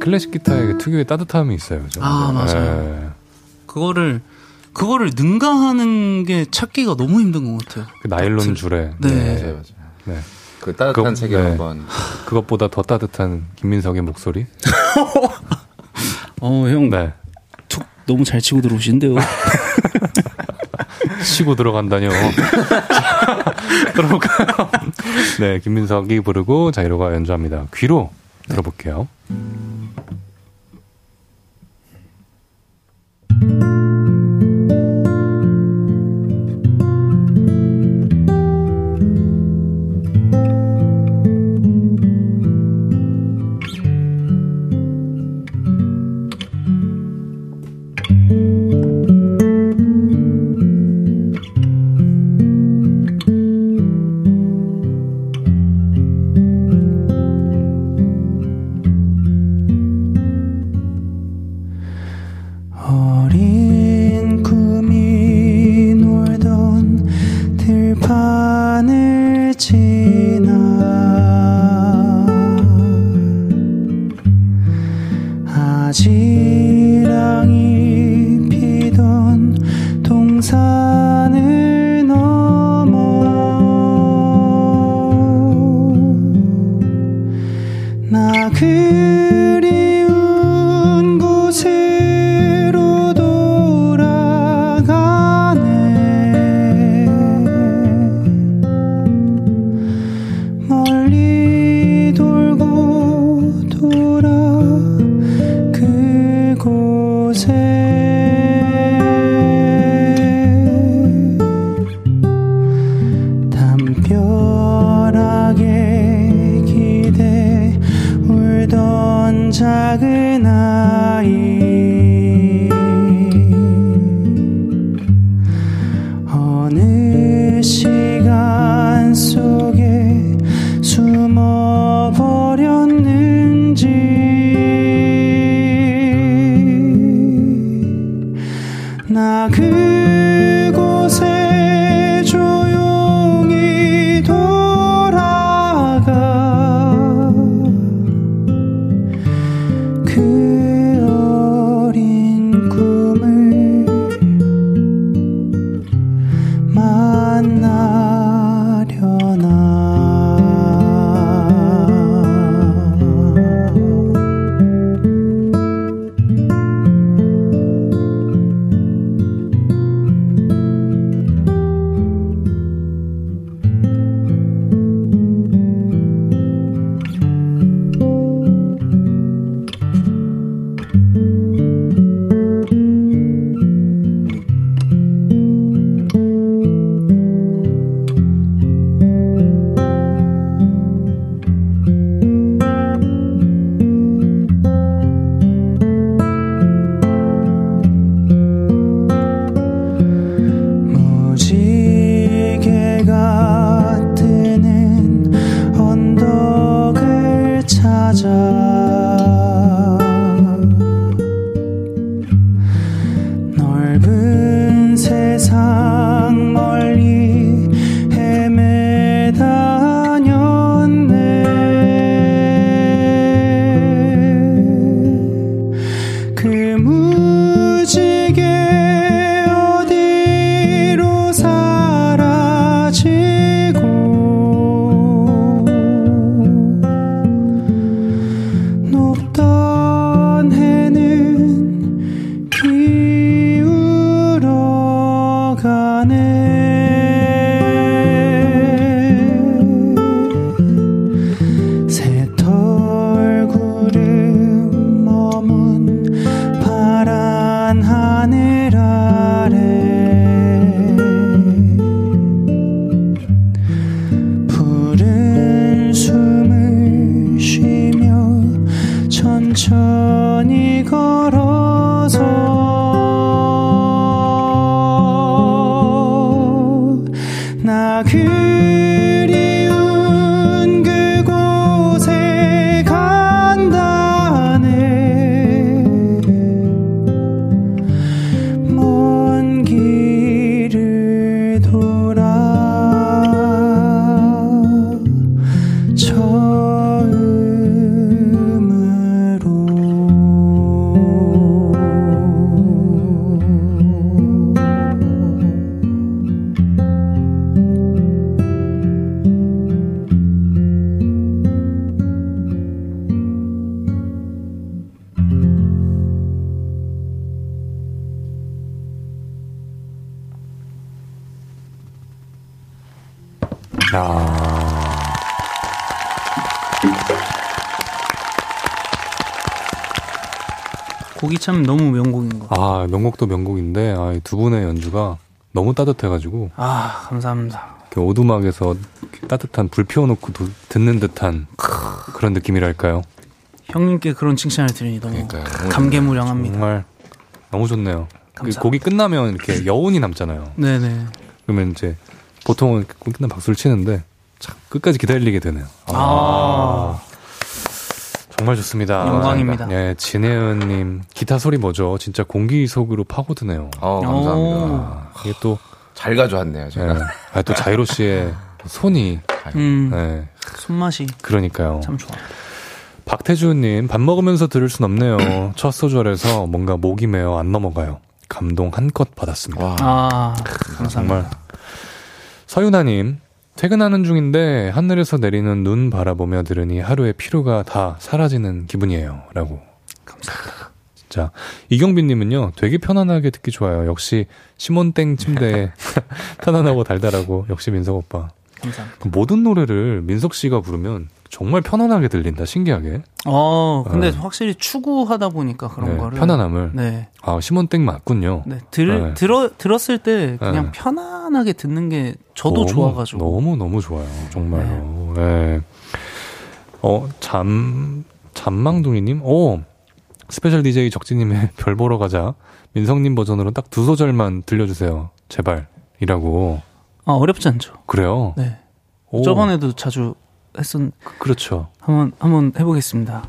클래식 기타의 그 특유의 따뜻함이 있어요. 그죠? 아, 맞아요. 예. 그거를 그거를 능가하는 게 찾기가 너무 힘든 것 같아요. 그 나일론 줄에. 네. 맞아요, 맞아요. 네. 그 따뜻한 그- 세계 네. 한번. 그것보다 더 따뜻한 김민석의 목소리. 어, 형, 네. 툭 너무 잘 치고 들어오신대요. 치고 들어간다뇨. 들어볼까요? 네, 김민석이 부르고 자이로가 연주합니다. 귀로 들어볼게요. 천천히 걸 명곡인데, 아, 이두 분의 연주가 너무 따뜻해가지고, 아, 감사합니다. 이렇게 오두막에서 따뜻한 불 피워놓고 도- 듣는 듯한 그런 느낌이랄까요? 형님께 그런 칭찬을 들으니 너무 그러니까요. 감개무량합니다. 정말 너무 좋네요. 그 감사합니다. 곡이 끝나면 이렇게 여운이 남잖아요. 네네. 그러면 이제 보통은 끝나면 박수를 치는데 참 끝까지 기다리게 되네요. 아. 정말 좋습니다. 영광입니다. 예, 진혜은님 기타 소리 뭐죠? 진짜 공기 속으로 파고드네요. 어, 감사합니다. 아, 이게 또, 잘 가져왔네요, 예, 제가. 아, 또 자이로 씨의 손이, 음, 예, 손맛이 그러니까요. 참 좋아. 박태주님 밥 먹으면서 들을 순 없네요. 첫 소절에서 뭔가 목이 메어 안 넘어가요. 감동 한껏 받았습니다. 와, 아, 감사합니다. 정말. 서윤아님, 퇴근하는 중인데 하늘에서 내리는 눈 바라보며 들으니 하루의 피로가 다 사라지는 기분이에요. 라고. 감사합니다. 진짜. 이경빈님은요, 되게 편안하게 듣기 좋아요. 역시 시몬땡 침대에 편안하고 달달하고, 역시 민석 오빠. 감사합니다. 그 모든 노래를 민석 씨가 부르면 정말 편안하게 들린다, 신기하게. 어, 근데 네. 확실히 추구하다 보니까 그런 네, 거를. 편안함을. 네. 아, 시몬땡 맞군요. 네. 들, 네. 들어, 들었을 때 그냥 네. 편안하게 듣는 게 저도 너무, 좋아가지고. 너무 너무 좋아요. 정말로. 네. 어, 잠 잠망둥이님. 오. 스페셜 DJ 적재님의 별 보러 가자. 민석님 버전으로 딱 두 소절만 들려주세요. 제발. 이라고. 아, 어렵지 않죠. 그래요? 네. 오, 저번에도 자주 했었, 그- 그렇죠. 한번, 한번 해보겠습니다.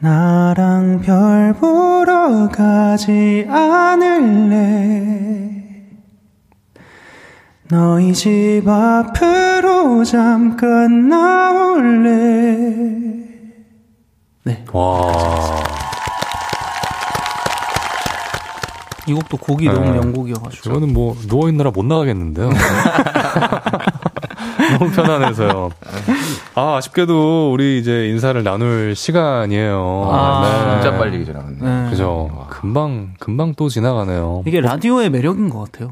나랑 별 보러 가지 않을래. 너희 집 앞으로 잠깐 나올래. 네. 와. 이 곡도 곡이 네. 너무 명곡이어가지고. 저는 뭐, 누워있느라 못 나가겠는데요. 너무 편안해서요. 아, 아쉽게도 우리 이제 인사를 나눌 시간이에요. 아, 진짜 빨리 지나갔네. 네. 그죠. 금방, 금방 또 지나가네요. 이게 라디오의 매력인 것 같아요.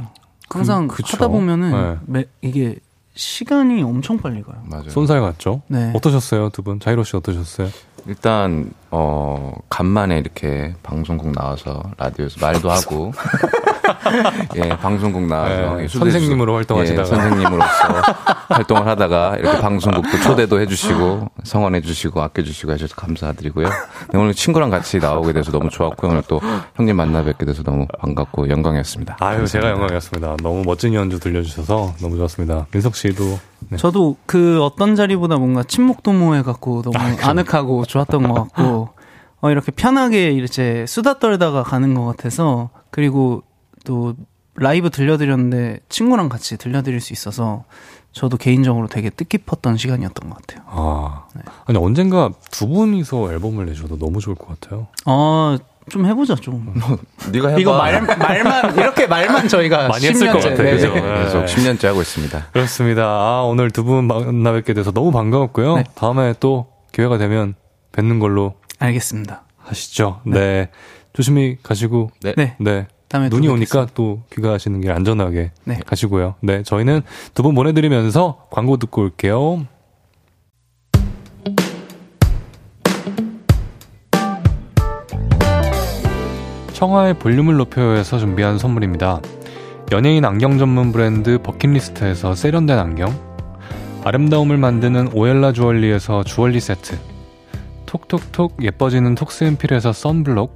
항상 그-. 하다 보면은 네. 매- 이게 시간이 엄청 빨리 가요. 맞아요. 쏜살 같죠? 네. 어떠셨어요, 두 분? 자이로 씨 어떠셨어요? 일단 어 간만에 이렇게 방송국 나와서 라디오에서 말도 하고 예, 방송국 나와서 네, 예, 선생님으로 활동하시다가. 예, 선생님으로서 활동을 하다가 이렇게 방송국도 초대도 해주시고 성원해주시고 아껴주시고 해주셔서 감사드리고요. 네, 오늘 친구랑 같이 나오게 돼서 너무 좋았고요. 오늘 또 형님 만나 뵙게 돼서 너무 반갑고 영광이었습니다. 아유, 제가 영광이었습니다. 너무 멋진 연주 들려주셔서 너무 좋았습니다. 민석 씨도. 네. 저도 그 어떤 자리보다 뭔가 친목 도모해 갖고 너무 아늑하고 좋았던 것 같고 어, 이렇게 편하게 이제 수다 떨다가 가는 것 같아서 그리고 또 라이브 들려드렸는데 친구랑 같이 들려드릴 수 있어서 저도 개인적으로 되게 뜻깊었던 시간이었던 것 같아요. 아. 아니, 언젠가 두 분이서 앨범을 내셔도 너무 좋을 것 같아요. 어, 좀 해보자, 좀. 네가 해봐. 이거 말, 말만, 이렇게 말만 저희가 많이 했을 것 10년째, 같아요. 네, 그죠? 네. 계속 10년째 하고 있습니다. 그렇습니다. 아, 오늘 두 분 만나 뵙게 돼서 너무 반가웠고요. 네. 다음에 또 기회가 되면 뵙는 걸로 알겠습니다. 하시죠. 네. 조심히 가시고. 네. 네. 눈이. 오니까 또 귀가하시는 길 안전하게 네. 가시고요. 네. 저희는 두 분 보내드리면서 광고 듣고 올게요. 청하의 볼륨을 높여요에서 준비한 선물입니다. 연예인 안경 전문 브랜드 버킷리스트에서 세련된 안경, 아름다움을 만드는 오엘라 주얼리에서 주얼리 세트, 톡톡톡 예뻐지는 톡스앤필에서 썬블록,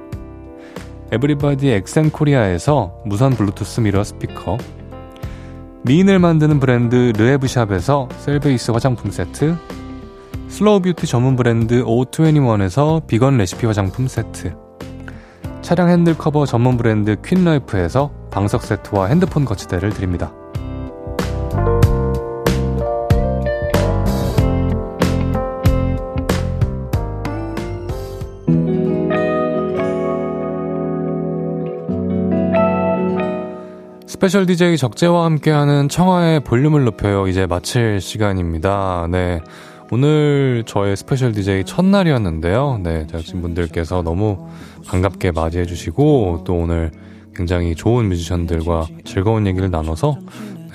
에브리바디 엑센코리아에서 무선 블루투스 미러 스피커, 미인을 만드는 브랜드 르에브샵에서 셀베이스 화장품 세트, 슬로우 뷰티 전문 브랜드 O21에서 비건 레시피 화장품 세트, 차량 핸들 커버 전문 브랜드 퀸라이프에서 방석 세트와 핸드폰 거치대를 드립니다. 스페셜 DJ 적재와 함께하는 청하의 볼륨을 높여요. 이제 마칠 시간입니다. 네. 오늘 저의 스페셜 DJ 첫날이었는데요. 네. 제작진분들께서 너무 반갑게 맞이해주시고, 또 오늘 굉장히 좋은 뮤지션들과 즐거운 얘기를 나눠서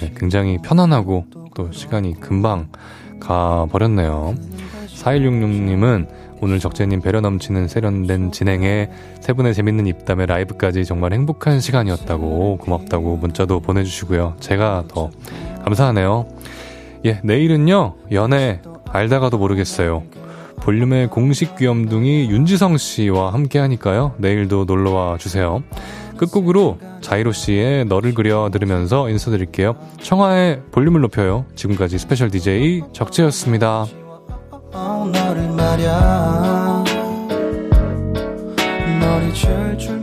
네, 굉장히 편안하고 또 시간이 금방 가버렸네요. 4166님은 오늘 적재님 배려 넘치는 세련된 진행에 세 분의 재밌는 입담에 라이브까지 정말 행복한 시간이었다고 고맙다고 문자도 보내주시고요. 제가 더 감사하네요. 예, 내일은요, 연애 알다가도 모르겠어요. 볼륨의 공식 귀염둥이 윤지성 씨와 함께 하니까요. 내일도 놀러와 주세요. 끝곡으로 자이로 씨의 너를 그려 들으면서 인사드릴게요. 청하의 볼륨을 높여요. 지금까지 스페셜 DJ 적재였습니다. 말야 머리 줄줄